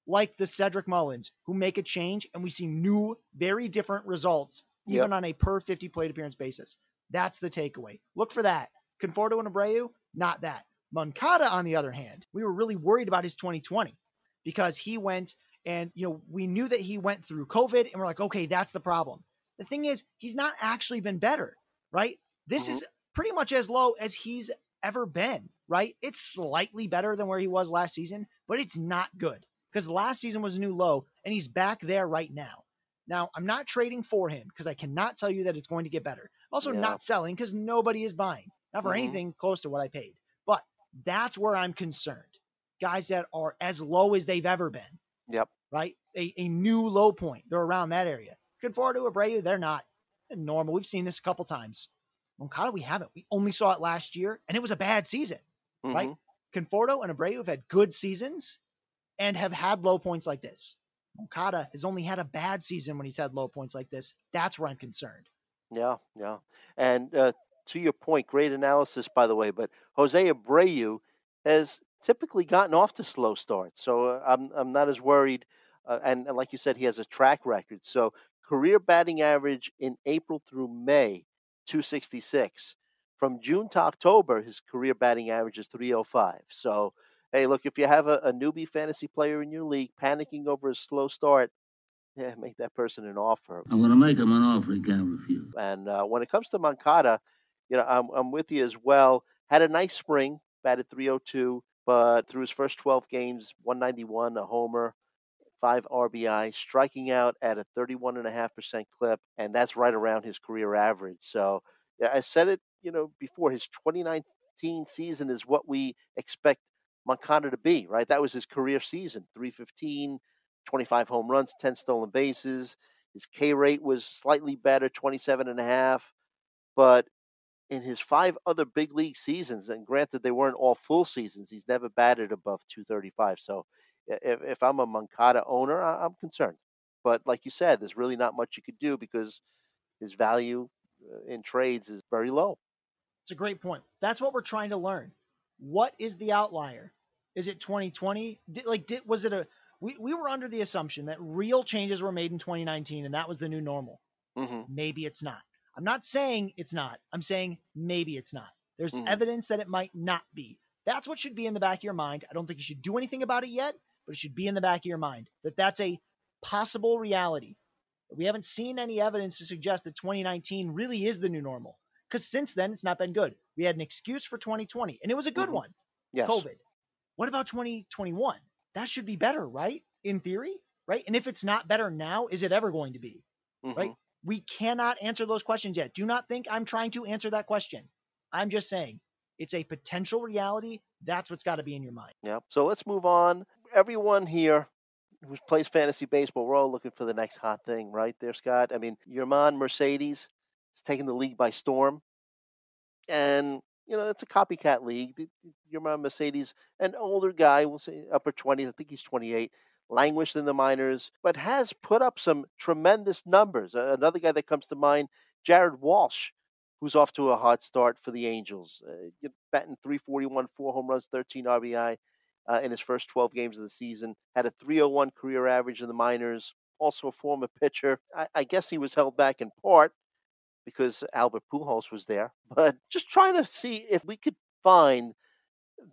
like the Cedric Mullins, who make a change and we see new, very different results, even on a per 50 plate appearance basis. That's the takeaway. Look for that. Conforto and Abreu, not that. Moncada, on the other hand, we were really worried about his 2020 because he went and, you know, we knew that he went through COVID and we're like, okay, that's the problem. The thing is, he's not actually been better, right? This Mhm. is pretty much as low as he's ever been, right? It's slightly better than where he was last season, but it's not good because last season was a new low and he's back there right now. Now, I'm not trading for him because I cannot tell you that it's going to get better. I'm also Yeah. not selling because nobody is buying, not for Mhm. anything close to what I paid. But that's where I'm concerned. Guys that are as low as they've ever been, Yep. right? A, a new low point. They're around that area. Conforto, Abreu, they're not. They're normal. We've seen this a couple times. Moncada, we haven't. We only saw it last year, and it was a bad season, right? Mhm. Conforto and Abreu have had good seasons and have had low points like this. Moncada has only had a bad season when he's had low points like this. That's where I'm concerned. Yeah, yeah. And uh, to your point, great analysis, by the way. But Jose Abreu has typically gotten off to slow starts, so uh, I'm I'm not as worried. Uh, and, and like you said, he has a track record. So career batting average in April through May, 266. From June to October, his career batting average is 305. So hey, look, if you have a, a newbie fantasy player in your league panicking over a slow start, yeah, make that person an offer. I'm going to make him an offer he can't refuse. And uh, when it comes to Moncada, you know, I'm, I'm with you as well. Had a nice spring, batted 302, but through his first 12 games, 191, a homer, five RBI, striking out at a 31.5% clip, and that's right around his career average. So I said it, you know, before his 2019 season is what we expect Moncada to be, right? That was his career season, 315, 25 home runs, 10 stolen bases. His K rate was slightly better, 27 and a half. But in his five other big league seasons, and granted they weren't all full seasons, he's never batted above 235. So if, if I'm a Moncada owner, I- I'm concerned. But like you said, there's really not much you could do because his value uh, in trades is very low. It's a great point. That's what we're trying to learn. What is the outlier? Is it 2020? Did, like, did, was it a? We, we were under the assumption that real changes were made in 2019 and that was the new normal. hmm Maybe it's not. I'm not saying it's not. I'm saying maybe it's not. There's Mhm. evidence that it might not be. That's what should be in the back of your mind. I don't think you should do anything about it yet, but it should be in the back of your mind that that's a possible reality. We haven't seen any evidence to suggest that 2019 really is the new normal. Because since then, it's not been good. We had an excuse for 2020, and it was a good Mhm. one Yes. COVID. What about 2021? That should be better, right? In theory, right? And if it's not better now, is it ever going to be? Mhm. right? We cannot answer those questions yet. Do not think I'm trying to answer that question. I'm just saying it's a potential reality. That's what's got to be in your mind. Yeah. So let's move on. Everyone here who plays fantasy baseball, we're all looking for the next hot thing, right there, Scott? I mean, Yermin Mercedes is taking the league by storm. And, you know, it's a copycat league. Yermin Mercedes, an older guy, we'll say upper 20s, I think he's 28, languished in the minors, but has put up some tremendous numbers. Another guy that comes to mind, Jared Walsh, who's off to a hot start for the Angels. Uh, batting 341, four home runs, 13 RBI uh, in his first 12 games of the season. Had a 301 career average in the minors. Also a former pitcher. I, I guess he was held back in part because Albert Pujols was there. But just trying to see if we could find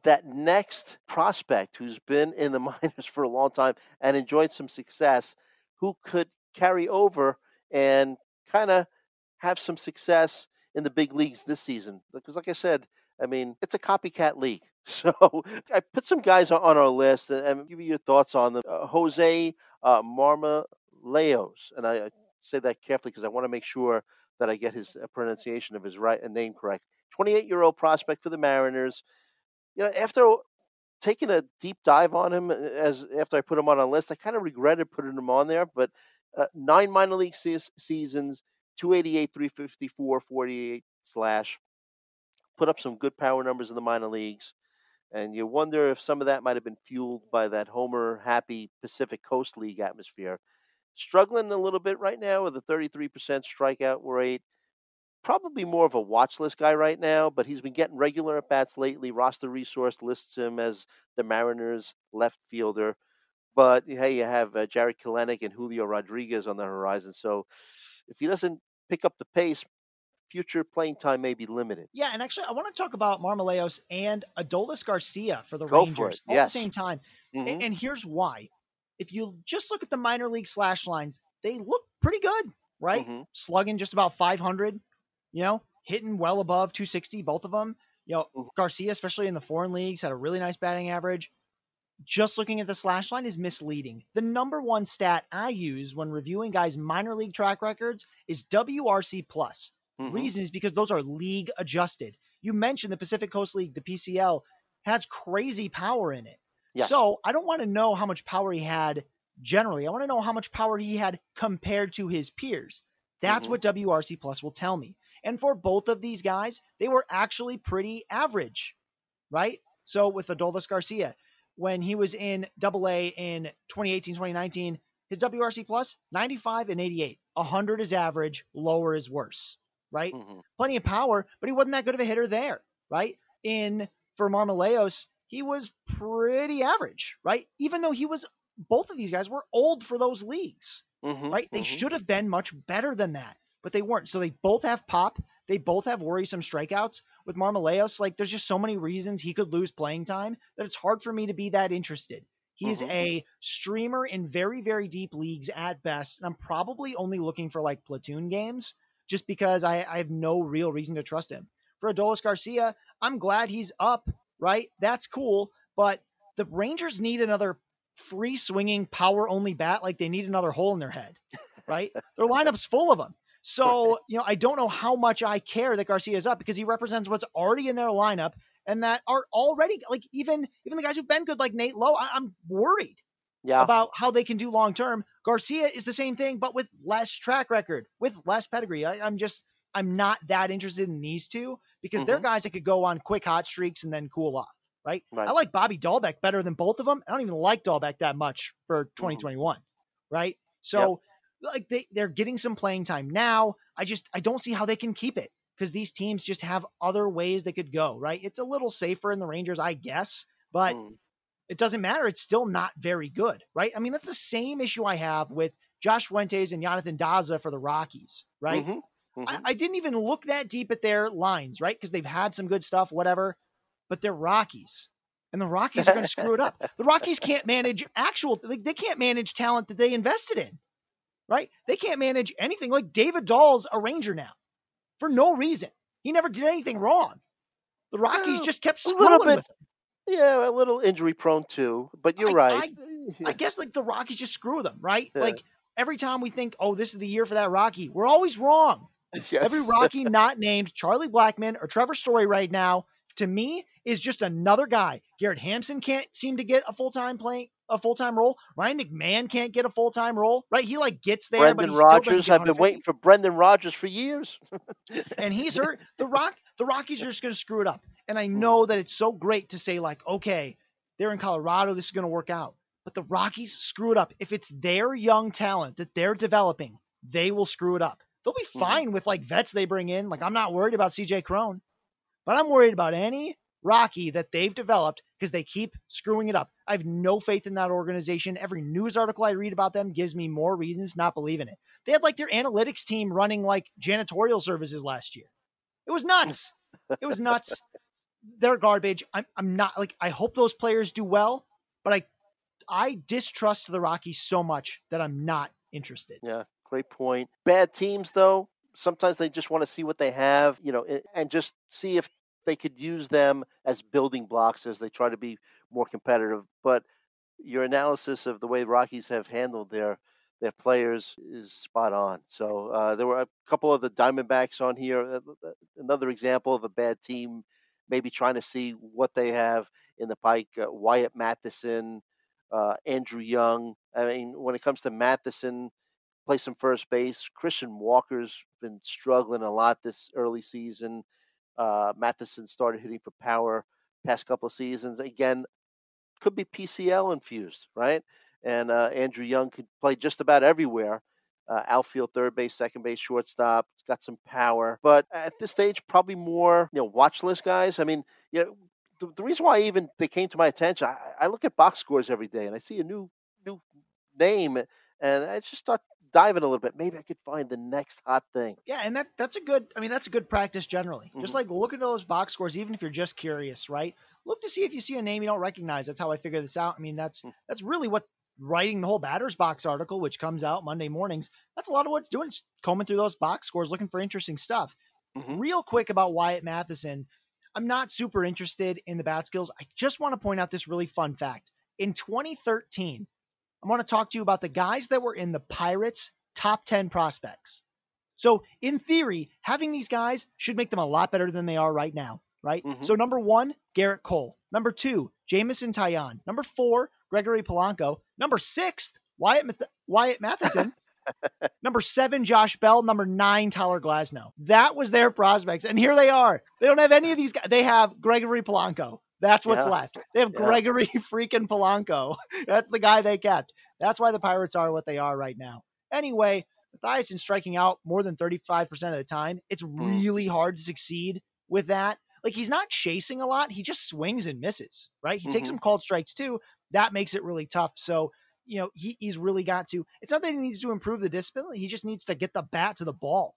that next prospect who's been in the minors for a long time and enjoyed some success, who could carry over and kind of have some success in the big leagues this season. Because, like I said, I mean, it's a copycat league. So I put some guys on- our list and, give you your thoughts on them. Uh, Jose uh, Marmolejos, and I, say that carefully because I want to make sure that I get his uh, pronunciation of his right uh, name correct. 28 year old prospect for the Mariners. You know, after taking a deep dive on him uh, as after I put him on a list, I kind of regretted putting him on there. But uh, nine minor league seas seasons, 288, 354, 48 slash. Put up some good power numbers in the minor leagues. And you wonder if some of that might have been fueled by that Homer happy Pacific Coast League atmosphere. Struggling a little bit right now with a 33% strikeout rate. Probably more of a watch list guy right now, but he's been getting regular at bats lately. Roster Resource lists him as the Mariners left fielder. But hey, you have uh, Jarred Kelenic and Julio Rodriguez on the horizon. So if he doesn't pick up the pace, future playing time may be limited. Yeah, and actually, I want to talk about Marmolejos and Adolis Garcia for the Go Rangers for all at the same time. Mhm. And, here's why. If you just look at the minor league slash lines, they look pretty good, right? Mhm. Slugging just about 500, you know, hitting well above 260, both of them. You know, Mhm. Garcia, especially in the foreign leagues, had a really nice batting average. Just looking at the slash line is misleading. The number one stat I use when reviewing guys' minor league track records is WRC plus. Mhm. Reason is because those are league adjusted. You mentioned the Pacific Coast League, the PCL, has crazy power in it. Yes. So I don't want to know how much power he had generally. I want to know how much power he had compared to his peers. That's Mhm. what WRC Plus will tell me. And for both of these guys, they were actually pretty average, right? So with Adolis Garcia, when he was in Double A in 2018, 2019, his WRC Plus 95 and 88. 100 is average, lower is worse, right? Mhm. plenty of power, but he wasn't that good of a hitter there, right? In for Marmolejos, he was pretty average, right? Even though he was both of these guys were old for those leagues, Mhm. right? They Mhm. should have been much better than that, but they weren't. So they both have pop. They both have worrisome strikeouts. With Marmolejos, like there's just so many reasons he could lose playing time that it's hard for me to be that interested. He's Mhm. a streamer in very, very deep leagues at best. And I'm probably only looking for like platoon games just because I, I have no real reason to trust him. For Adolis Garcia, I'm glad he's up, right? That's cool. But the Rangers need another free swinging power only bat like they need another hole in their head, right? their lineup's full of them. So, you know, I don't know how much I care that Garcia is up because he represents what's already in their lineup and that are already like even even the guys who've been good like Nate Lowe, I, I'm worried Yeah. about how they can do long term. Garcia is the same thing, but with less track record, with less pedigree. I, I'm just I'm not that interested in these two because they're Mhm. guys that could go on quick hot streaks and then cool off. Right? Right. I like Bobby Dalbec better than both of them. I don't even like Dalbec that much for Mm-hmm. 2021. Right? So like they, they're getting some playing time now. I just I don't see how they can keep it because these teams just have other ways they could go. Right? It's a little safer in the Rangers, I guess, but Mm. It doesn't matter. It's still not very good, right? I mean, that's the same issue I have with Josh Fuentes and Jonathan Daza for the Rockies, right? Mhm. Mhm. I, I didn't even look that deep at their lines, right? Because they've had some good stuff, whatever, but they're Rockies. And the Rockies are going to screw it up. The Rockies can't manage actual, like, they can't manage talent that they invested in. right? They can't manage anything. Like David Dahl's a Ranger now for no reason. He never did anything wrong. The Rockies Well, just kept a screwing little bit. with him. Yeah, a little injury prone too, but you're I- right. I guess like the Rockies just screw them, right? Yeah. Like every time we think, oh, this is the year for that Rocky, we're always wrong. Yes. Every Rocky not named Charlie Blackmon or Trevor Story right now, to me, is just another guy. Garrett Hampson can't seem to get a full time playing a full time role. Ryan McMahon can't get a full time role, right? He like gets there, but Brendan he still Rodgers. get I've been waiting for Brendan Rodgers for years. and he's hurt. The Rock, the Rockies are just going to screw it up. And Hmm. I know that it's so great to say like, okay, they're in Colorado, this is going to work out. But the Rockies screw it up. If it's their young talent that they're developing, they will screw it up. They'll be Mhm. fine with like vets they bring in. Like I'm not worried about CJ Cron, but I'm worried about any Rocky that they've developed because they keep screwing it up. I have no faith in that organization. Every news article I read about them gives me more reasons not believe in it. They had like their analytics team running like janitorial services last year. It was nuts. it was nuts. They're garbage. I'm, I'm not like I hope those players do well, but I I distrust the Rockies so much that I'm not interested. Yeah, great point. Bad teams, though, sometimes they just want to see what they have, you know, and just see if they could use them as building blocks as they try to be more competitive. But your analysis of the way Rockies have handled their their players is spot on. So uh, there were a couple of the Diamondbacks on here. uh, uh, Another example of a bad team, maybe trying to see what they have in the pike. Uh, Wyatt Mathisen, uh, Andrew Young. I mean, when it comes to Mathisen, play some first base. Christian Walker's been struggling a lot this early season. Uh, Mathisen started hitting for power past couple of seasons. Again, could be PCL infused, right? And uh, Andrew Young could play just about everywhere. Uh, outfield, third base, second base, shortstop. It's got some power, but at this stage, probably more you know watch list guys. I mean, you know, the, the reason why even they came to my attention, I, I look at box scores every day, and I see a new new name, and I just start diving a little bit. Maybe I could find the next hot thing. Yeah, and that that's a good. I mean, that's a good practice generally. Just Mhm. like look at those box scores, even if you're just curious, right? Look to see if you see a name you don't recognize. That's how I figure this out. I mean, that's Mm. that's really what writing the whole batters box article, which comes out Monday mornings. That's a lot of what it's doing. It's combing through those box scores, looking for interesting stuff. Mhm. Real quick about Wyatt Mathisen, I'm not super interested in the bat skills. I just want to point out this really fun fact. In 2013, I want to talk to you about the guys that were in the Pirates top 10 prospects. So, in theory, having these guys should make them a lot better than they are right now, right? Mhm. So, number one, Gerrit Cole. Number two, Jameson Taillon. Number four, Gregory Polanco. Number six, Wyatt, Math- Wyatt Mathisen. number seven, Josh Bell. Number nine, Tyler Glasnow. That was their prospects. And here they are. They don't have any of these guys. They have Gregory Polanco. That's what's Yeah. left. They have Yeah. Gregory freaking Polanco. That's the guy they kept. That's why the Pirates are what they are right now. Anyway, Mathisen's striking out more than 35% of the time. It's really hard to succeed with that. Like he's not chasing a lot. He just swings and misses, right? He takes Mhm. some called strikes too. That makes it really tough. So, you know, he, he's really got to, it's not that he needs to improve the discipline. He just needs to get the bat to the ball,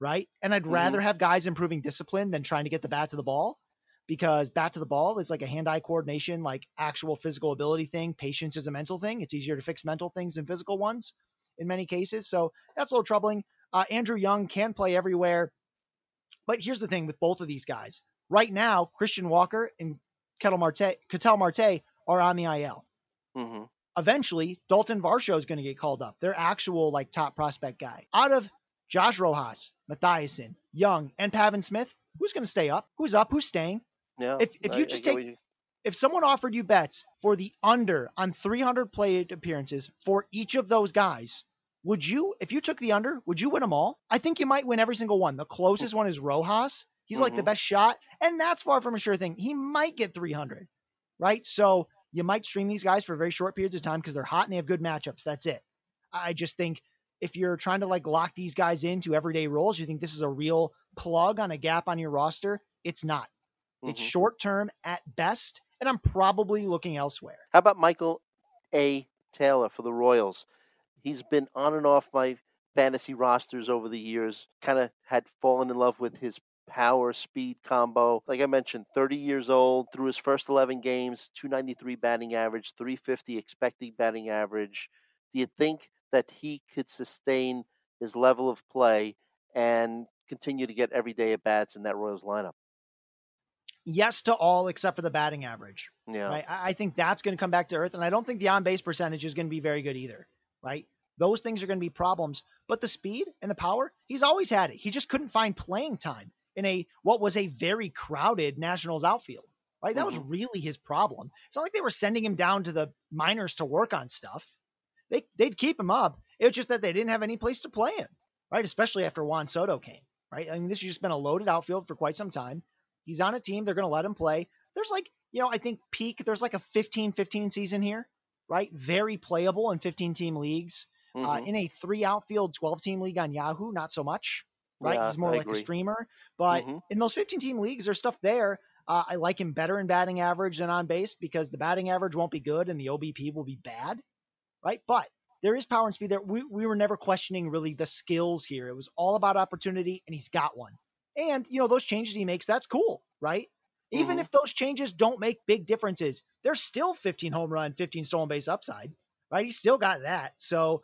right? And I'd Mhm. rather have guys improving discipline than trying to get the bat to the ball because bat to the ball is like a hand eye coordination, like actual physical ability thing. Patience is a mental thing. It's easier to fix mental things than physical ones in many cases. So that's a little troubling. Uh, Andrew Young can play everywhere. But here's the thing with both of these guys. Right now, Christian Walker and Ketel Marte, Ketel Marte are on the IL. hmm Eventually, Dalton Varsho is going to get called up. Their actual like top prospect guy. Out of Josh Rojas, Mathisen, Young, and Pavin Smith, who's going to stay up? Who's up? Who's staying? Yeah. If- if I- you just take- you- if someone offered you bets for the under on 300 plate appearances for each of those guys, would you, if you took the under, would you win them all? I think you might win every single one. The closest one is Rojas. He's like the Mhm. best shot, and that's far from a sure thing. He might get 300, right? So you might stream these guys for very short periods of time because they're hot and they have good matchups. That's it. I just think if you're trying to like lock these guys into everyday roles, you think this is a real plug on a gap on your roster. It's not. It's Mhm. short term at best, and I'm probably looking elsewhere. How about Michael A. Taylor for the Royals? He's been on and off my fantasy rosters over the years. Kind of had fallen in love with his power speed combo. Like I mentioned, 30 years old, through his first 11 games, 293 batting average, 350 expected batting average, Do you think that he could sustain his level of play and continue to get everyday at bats in that Royals lineup? Yes to all except for the batting average. Yeah. Right? I I think that's going to come back to earth, and I don't think the on base percentage is going to be very good either. Right? Those things are going to be problems, but the speed and the power, he's always had it. He just couldn't find playing time in a what was a very crowded Nationals outfield. Right? That was really his problem. It's not like they were sending him down to the minors to work on stuff. They they'd keep him up. It was just that they didn't have any place to play him. Right? Especially after Juan Soto came. Right? I mean, this has just been a loaded outfield for quite some time. He's on a team. They're going to let him play. There's like, you know, I think peak, there's like a 15 15 season here, right? Very playable in 15 team leagues. Uh, Mhm. in a three outfield 12 team league on Yahoo, not so much, right? Yeah, He's more I like a streamer. But Mhm. in those 15 team leagues, there's stuff there. Uh, I like him better in batting average than on base because the batting average won't be good and the OBP will be bad, right? But there is power and speed there. We, we were never questioning really the skills here. It was all about opportunity, and he's got one. And, you know, those changes he makes, that's cool, right? Even Mhm. if those changes don't make big differences, there's still 15 home run, 15 stolen base upside, right? He's still got that. So,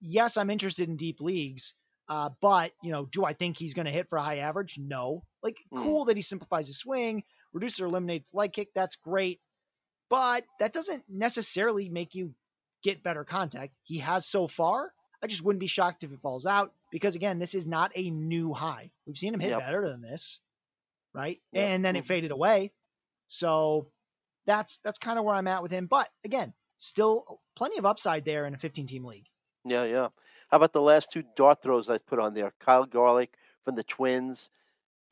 yes, I'm interested in deep leagues. Uh, but, you know, do I think he's going to hit for a high average? No. Like, Mm. cool that he simplifies his swing, reduces or eliminates leg kick. That's great. But that doesn't necessarily make you get better contact. He has so far. I just wouldn't be shocked if it falls out because, again, this is not a new high. We've seen him hit Yep. better than this, right? Yep. And then it Mhm. faded away. So that's that's kind of where I'm at with him. But again, still plenty of upside there in a 15 team league. Yeah, yeah. How about the last two dart throws I put on there? Kyle Garlick from the Twins,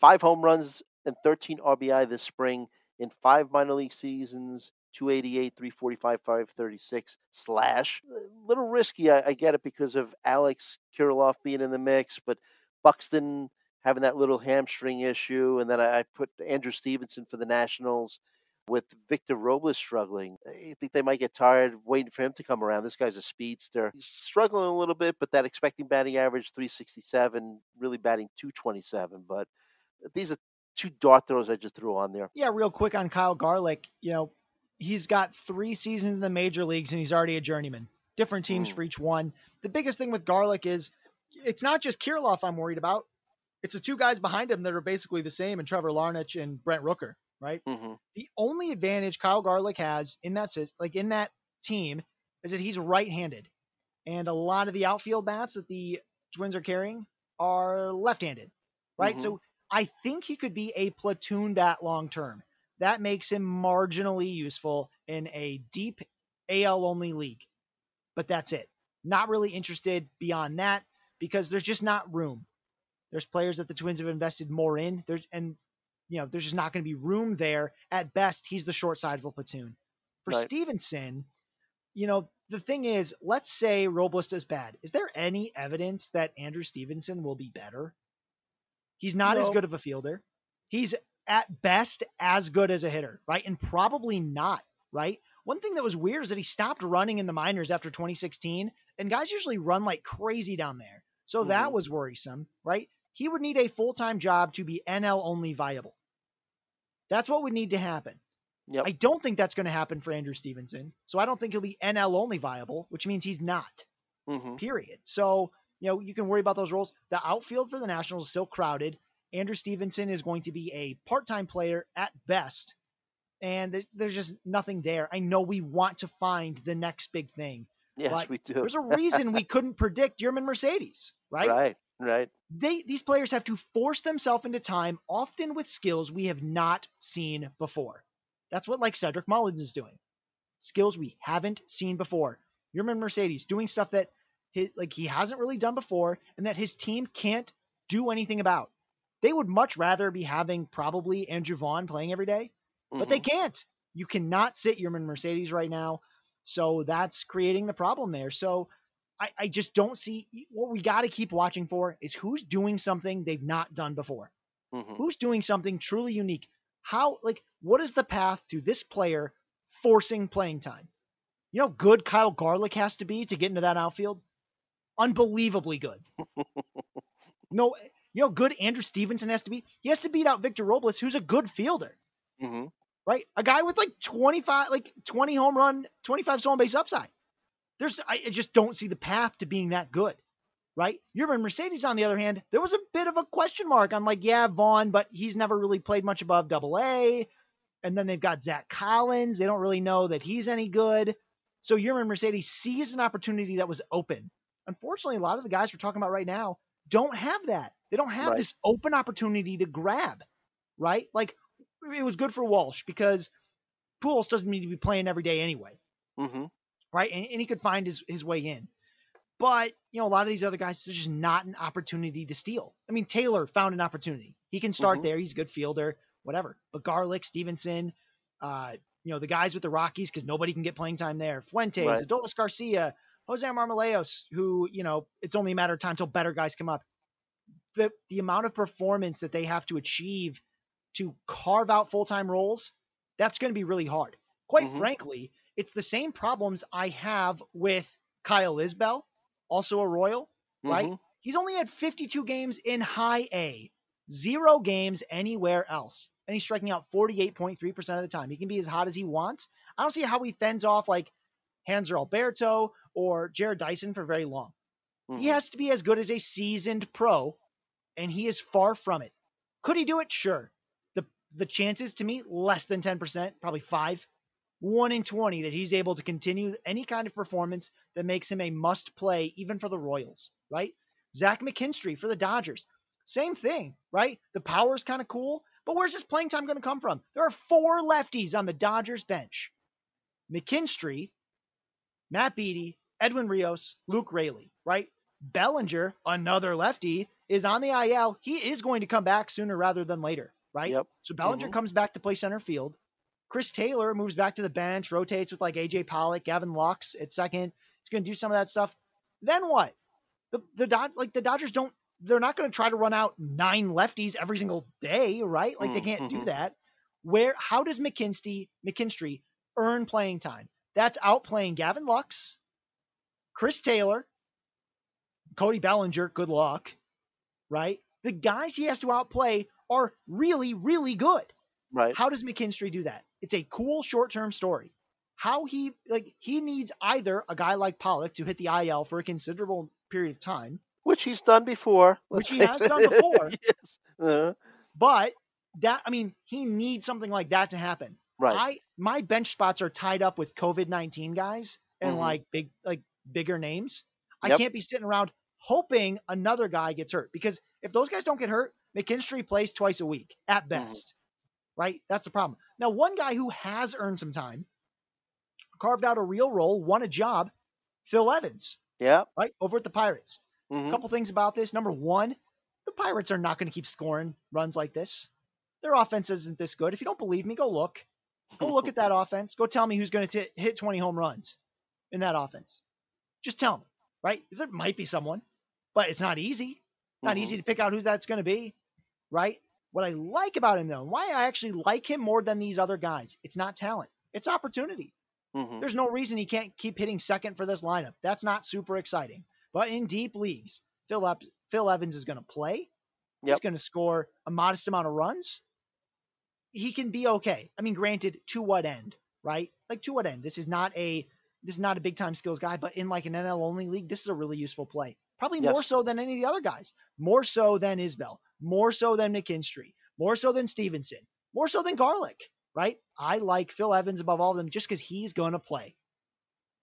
five home runs and 13 RBI this spring in five minor league seasons. 288, 345, 536 slash. A little risky. I, I get it because of Alex Kirilloff being in the mix, but Buxton having that little hamstring issue. And then I, I put Andrew Stevenson for the Nationals with Victor Robles struggling. I think they might get tired waiting for him to come around. This guy's a speedster. He's struggling a little bit, but that expecting batting average 367, really batting 227. But these are two dart throws I just threw on there. Yeah, real quick on Kyle Garlick. You know, he's got three seasons in the major leagues and he's already a journeyman. Different teams Mm. for each one. The biggest thing with Garlick is it's not just Kirilloff I'm worried about. It's the two guys behind him that are basically the same, and Trevor Larnach and Brent Rooker, right? hmm The only advantage Kyle Garlick has in that like in that team is that he's right-handed, and a lot of the outfield bats that the Twins are carrying are left-handed, right? Mhm. So I think he could be a platoon bat long term. That makes him marginally useful in a deep AL only league, but that's it. Not really interested beyond that because there's just not room. There's players that the Twins have invested more in. There's and you know, there's just not going to be room there. At best, he's the short side of a platoon. For Right. Stevenson, you know, the thing is, let's say Robles does bad. Is there any evidence that Andrew Stevenson will be better? He's not as good of a fielder. He's at best as good as a hitter, right? And probably not, right? One thing that was weird is that he stopped running in the minors after 2016, and guys usually run like crazy down there. So that Mhm. was worrisome, right? He would need a full time job to be NL only viable. That's what would need to happen. Yep. I don't think that's going to happen for Andrew Stevenson. So I don't think he'll be NL only viable, which means he's not hmm period. So, you know, you can worry about those roles. The outfield for the Nationals is still crowded. Andrew Stevenson is going to be a part time player at best. And th- there's just nothing there. I know we want to find the next big thing. Yes, we do. There's a reason we couldn't predict Yermin Mercedes, right? right, right. They these players have to force themselves into time, often with skills we have not seen before. That's what like Cedric Mullins is doing. Skills we haven't seen before. Yermin Mercedes doing stuff that he, like he hasn't really done before, and that his team can't do anything about. They would much rather be having probably Andrew Vaughn playing every day, but they Mhm. can't. You cannot sit Yermin Mercedes right now. So that's creating the problem there. So I, I just don't see what we got to keep watching for is who's doing something they've not done before. Mhm. Who's doing something truly unique? How, like, what is the path to this player forcing playing time? You know, good Kyle Garlick has to be to get into that outfield. Unbelievably good. no, you know, good Andrew Stevenson has to be. He has to beat out Victor Robles, who's a good fielder Mhm. right? A guy with like 25, like 20 home run, 25 stolen base upside. There's I just don't see the path to being that good, right? Yermin Mercedes, on the other hand, there was a bit of a question mark. I'm like, yeah, Vaughn, but he's never really played much above double A. And then they've got Zack Collins. They don't really know that he's any good. So Yermin Mercedes sees an opportunity that was open. Unfortunately, a lot of the guys we're talking about right now don't have that. They don't have Right. this open opportunity to grab, right? Like it was good for Walsh because Pujols doesn't need to be playing every day anyway, hmm right? And, and he could find his, his way in. But, you know, a lot of these other guys, there's just not an opportunity to steal. I mean, Taylor found an opportunity. He can start Mhm. there. He's a good fielder, whatever. But Garlick, Stevenson, uh, you know, the guys with the Rockies, because nobody can get playing time there. Fuentes, Right. Adolis Garcia, Jose Marmolejos, who, you know, it's only a matter of time till better guys come up. The, the amount of performance that they have to achieve to carve out full time roles, that's going to be really hard. Quite Mhm. frankly, it's the same problems I have with Kyle Isbel, also a Royal, right? Mhm. He's only had 52 games in high A, zero games anywhere else. And he's striking out 48.3% of the time. He can be as hot as he wants. I don't see how he fends off like Hanser Alberto or Jarrod Dyson for very long. He Mhm. has to be as good as a seasoned pro, and he is far from it. Could he do it? Sure. The the chances to me less than 10%, probably 5. 1 in 20 that he's able to continue any kind of performance that makes him a must play even for the Royals, right? Zach McKinstry for the Dodgers. Same thing, right? The power is kind of cool, but where's his playing time going to come from? There are four lefties on the Dodgers bench. McKinstry, Matt Beaty, Edwin Rios, Luke Raley, right? Bellinger, another lefty, is on the IL. He is going to come back sooner rather than later, right? Yep. So Bellinger Mhm. comes back to play center field. Chris Taylor moves back to the bench, rotates with like AJ Pollock, Gavin Lux at second. He's going to do some of that stuff. Then what? The the Dod- like the Dodgers don't they're not going to try to run out nine lefties every single day, right? Like they can't do Mhm. that. Where how does McKinsey McKinstry earn playing time? That's outplaying Gavin Lux, Chris Taylor, Cody Bellinger, good luck, right? The guys he has to outplay are really, really good. Right. How does McKinstry do that? It's a cool short-term story. How he like he needs either a guy like Pollock to hit the IL for a considerable period of time, Which he's done before. Which he has it. done before. yes. Uh, but that I mean he needs something like that to happen. right. I my bench spots are tied up with COVID nineteen guys and Mhm. like big like bigger names. I Yep. can't be sitting around hoping another guy gets hurt because if those guys don't get hurt, McKinstry plays twice a week Mm-hmm. at best. Right? That's the problem. Now, one guy who has earned some time, carved out a real role, won a job, Phil Evans, yeah. right? Over at the Pirates. mhm. A couple things about this. Number one, the Pirates are not going to keep scoring runs like this. Their offense isn't this good. If you don't believe me, go look. Go look at that offense. Go tell me who's going to hit 20 home runs in that offense. Just tell me, right? There might be someone, but it's not easy. Not Mhm. easy to pick out who that's going to be, right? What I like about him, though, and why I actually like him more than these other guys, it's not talent, it's opportunity. Mhm. There's no reason he can't keep hitting second for this lineup. That's not super exciting. But in deep leagues, Phil, Phil Evans is going to play. He's going to score a modest amount of runs. He can be okay. I mean, granted, to what end, right? Like to what end? This is not a this is not a big time skills guy, but in like an NL only league, this is a really useful play. Probably Yes. more so than any of the other guys. More so than Isbel. More so than McKinstry. More so than Stevenson. More so than Garlick, right? I like Phil Evans above all of them just because he's going to play.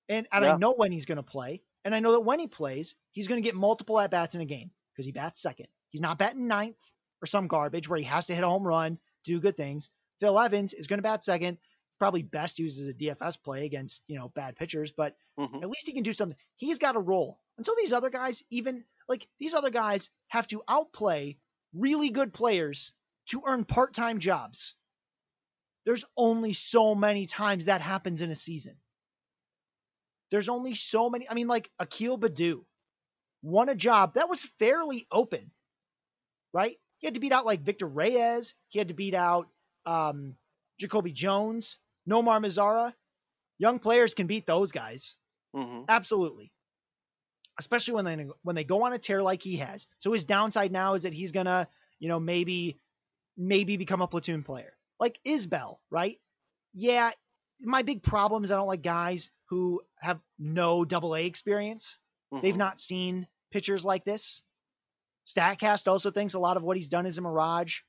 And, and I know when he's going to play. And I know that when he plays, he's going to get multiple at bats in a game because he bats second. He's not batting ninth or some garbage where he has to hit a home run, do good things. Phil Evans is going to bat second. Probably best used as a DFS play against, you know, bad pitchers, but Mhm. at least he can do something. He's got a role. Until these other guys, even like these other guys have to outplay really good players to earn part time jobs. There's only so many times that happens in a season. There's only so many. I mean, like Akil Baddoo won a job that was fairly open, right? He had to beat out like Victor Reyes. He had to beat out um, Jacoby Jones, Nomar Mazara. Young players can beat those guys. Mhm. Absolutely. Especially when they when they go on a tear like he has. So his downside now is that he's gonna, you know, maybe maybe become a platoon player. Like Isbel, right? Yeah. My big problem is I don't like guys who have no double A experience. They've Mhm. not seen pitchers like this. Statcast also thinks a lot of what he's done is a mirage.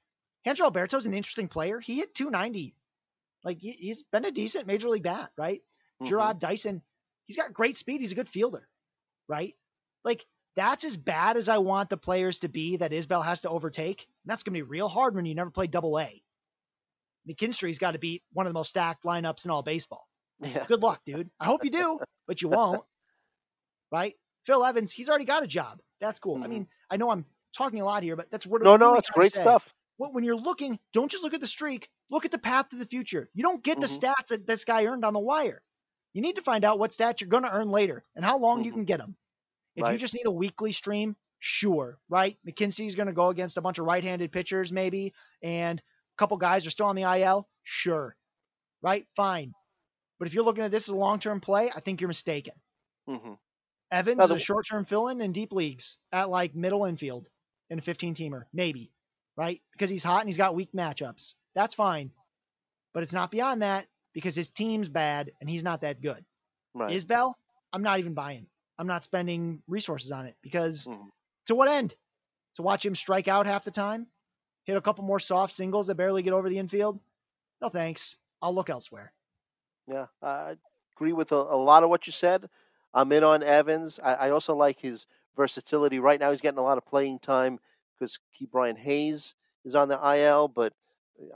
Hanser Alberto's an interesting player. He hit 290. Like he, he's been a decent major league bat, right? Mhm. Jarrod Dyson, he's got great speed. He's a good fielder, right? Like that's as bad as I want the players to be that Isbel has to overtake. And that's gonna be real hard when you never play double A. McKinstry's got to beat one of the most stacked lineups in all baseball. Yeah. Good luck, dude. I hope you do, but you won't. Right? Phil Evans, he's already got a job. That's cool. I Mhm. mean, I know I'm talking a lot here, but that's what No, no, it's great stuff. When when you're looking, don't just look at the streak. Look at the path to the future. You don't get the Mhm. stats that this guy earned on the wire. You need to find out what stats you're going to earn later and how long you Mhm. can get them. If you just need a weekly stream, sure, right? McKinstry's going to go against a bunch of right-handed pitchers, maybe, and a couple guys are still on the IL, sure, right? Fine. But if you're looking at this as a long-term play, I think you're mistaken. hmm Evans Now is a short-term fill-in in deep leagues at like middle infield in a 15-teamer, maybe, right? Because he's hot and he's got weak matchups. That's fine. But it's not beyond that because his team's bad and he's not that good. Right. Isbel, I'm not even buying. I'm not spending resources on it because Mhm. to what end? To watch him strike out half the time? Hit a couple more soft singles that barely get over the infield? No thanks. I'll look elsewhere. Yeah, I agree with a, a lot of what you said. I'm in on Evans. I, I also like his versatility. Right now, he's getting a lot of playing time because Ke'Bryan Hayes is on the IL, but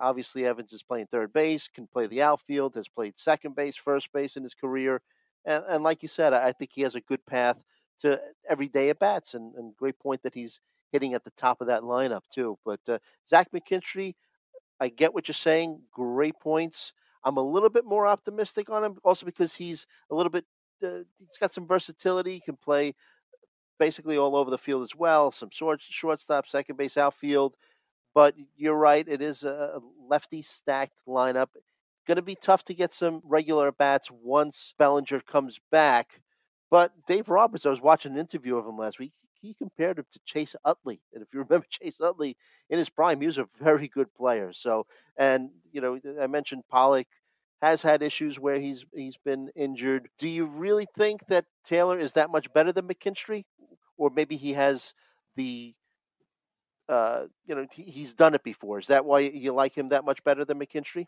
obviously Evans is playing third base, can play the outfield, has played second base, first base in his career, and, and like you said, I, think he has a good path to everyday at bats. And, and great point that he's hitting at the top of that lineup too. But uh, Zach McKinstry, I get what you're saying. Great points. I'm a little bit more optimistic on him, also because he's a little bit. Uh, he's got some versatility. He can play basically all over the field as well. Some short, shortstop, second base, outfield. But you're right. It is a lefty stacked lineup. Going to be tough to get some regular bats once Bellinger comes back. But Dave Roberts, I was watching an interview of him last week. He compared him to Chase Utley, and if you remember Chase Utley in his prime, he was a very good player. So, and you know, I mentioned Pollock has had issues where he's he's been injured. Do you really think that Taylor is that much better than McKinstry, or maybe he has the uh, you know he, he's done it before? Is that why you like him that much better than McKinstry?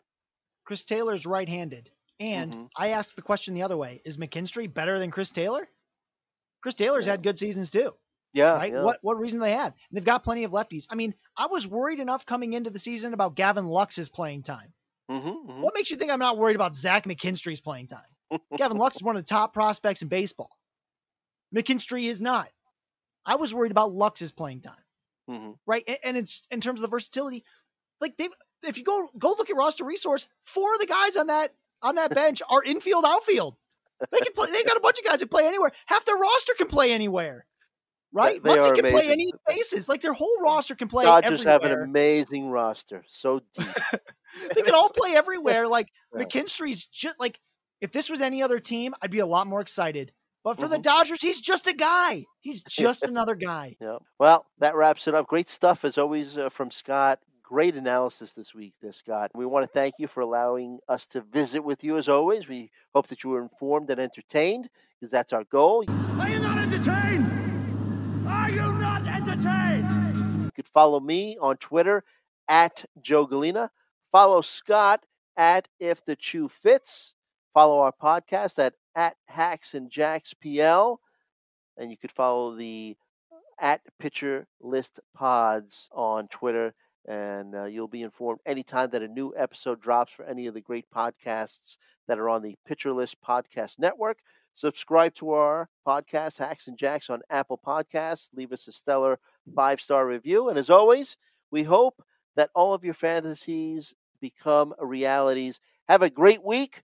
Chris Taylor's right-handed. And Mhm. I asked the question the other way: Is McKinstry better than Chris Taylor? Chris Taylor's Yeah. had good seasons too, Yeah, right? yeah. What what reason do they have? And they've got plenty of lefties. I mean, I was worried enough coming into the season about Gavin Lux's playing time. Mm-hmm, What makes you think I'm not worried about Zach McKinstry's playing time? Gavin Lux is one of the top prospects in baseball. McKinstry is not. I was worried about Lux's playing time, hmm right? And, and it's in terms of the versatility, like they, if you go go look at roster resource, four of the guys on that on that bench are infield, outfield. They can play. They got a bunch of guys that play anywhere. Half their roster can play anywhere, right? They- are can play any spaces. Like their whole roster can play everywhere. Dodgers have an amazing roster, so deep. they can all play everywhere. Like Right. McKinstry's just like if this was any other team, I'd be a lot more excited. But for the Mhm. Dodgers, he's just a guy. He's just another guy. Yeah. Well, that wraps it up. Great stuff as always uh, from Scott. Great analysis this week, there, Scott. We want to thank you for allowing us to visit with you as always. We hope that you were informed and entertained because that's our goal. Are you not entertained? Are you not entertained? You could follow me on Twitter at Joe Gallina. Follow Scott at If the Chu Fits. Follow our podcast at at Hacks and Jacks PL. And you could follow the at Pitcher List Pods on Twitter. And uh, you'll be informed anytime that a new episode drops for any of the great podcasts that are on the Pitcher List Podcast Network. Subscribe to our podcast, Hacks and Jacks, on Apple Podcasts. Leave us a stellar five star review. And as always, we hope that all of your fantasies become realities. Have a great week,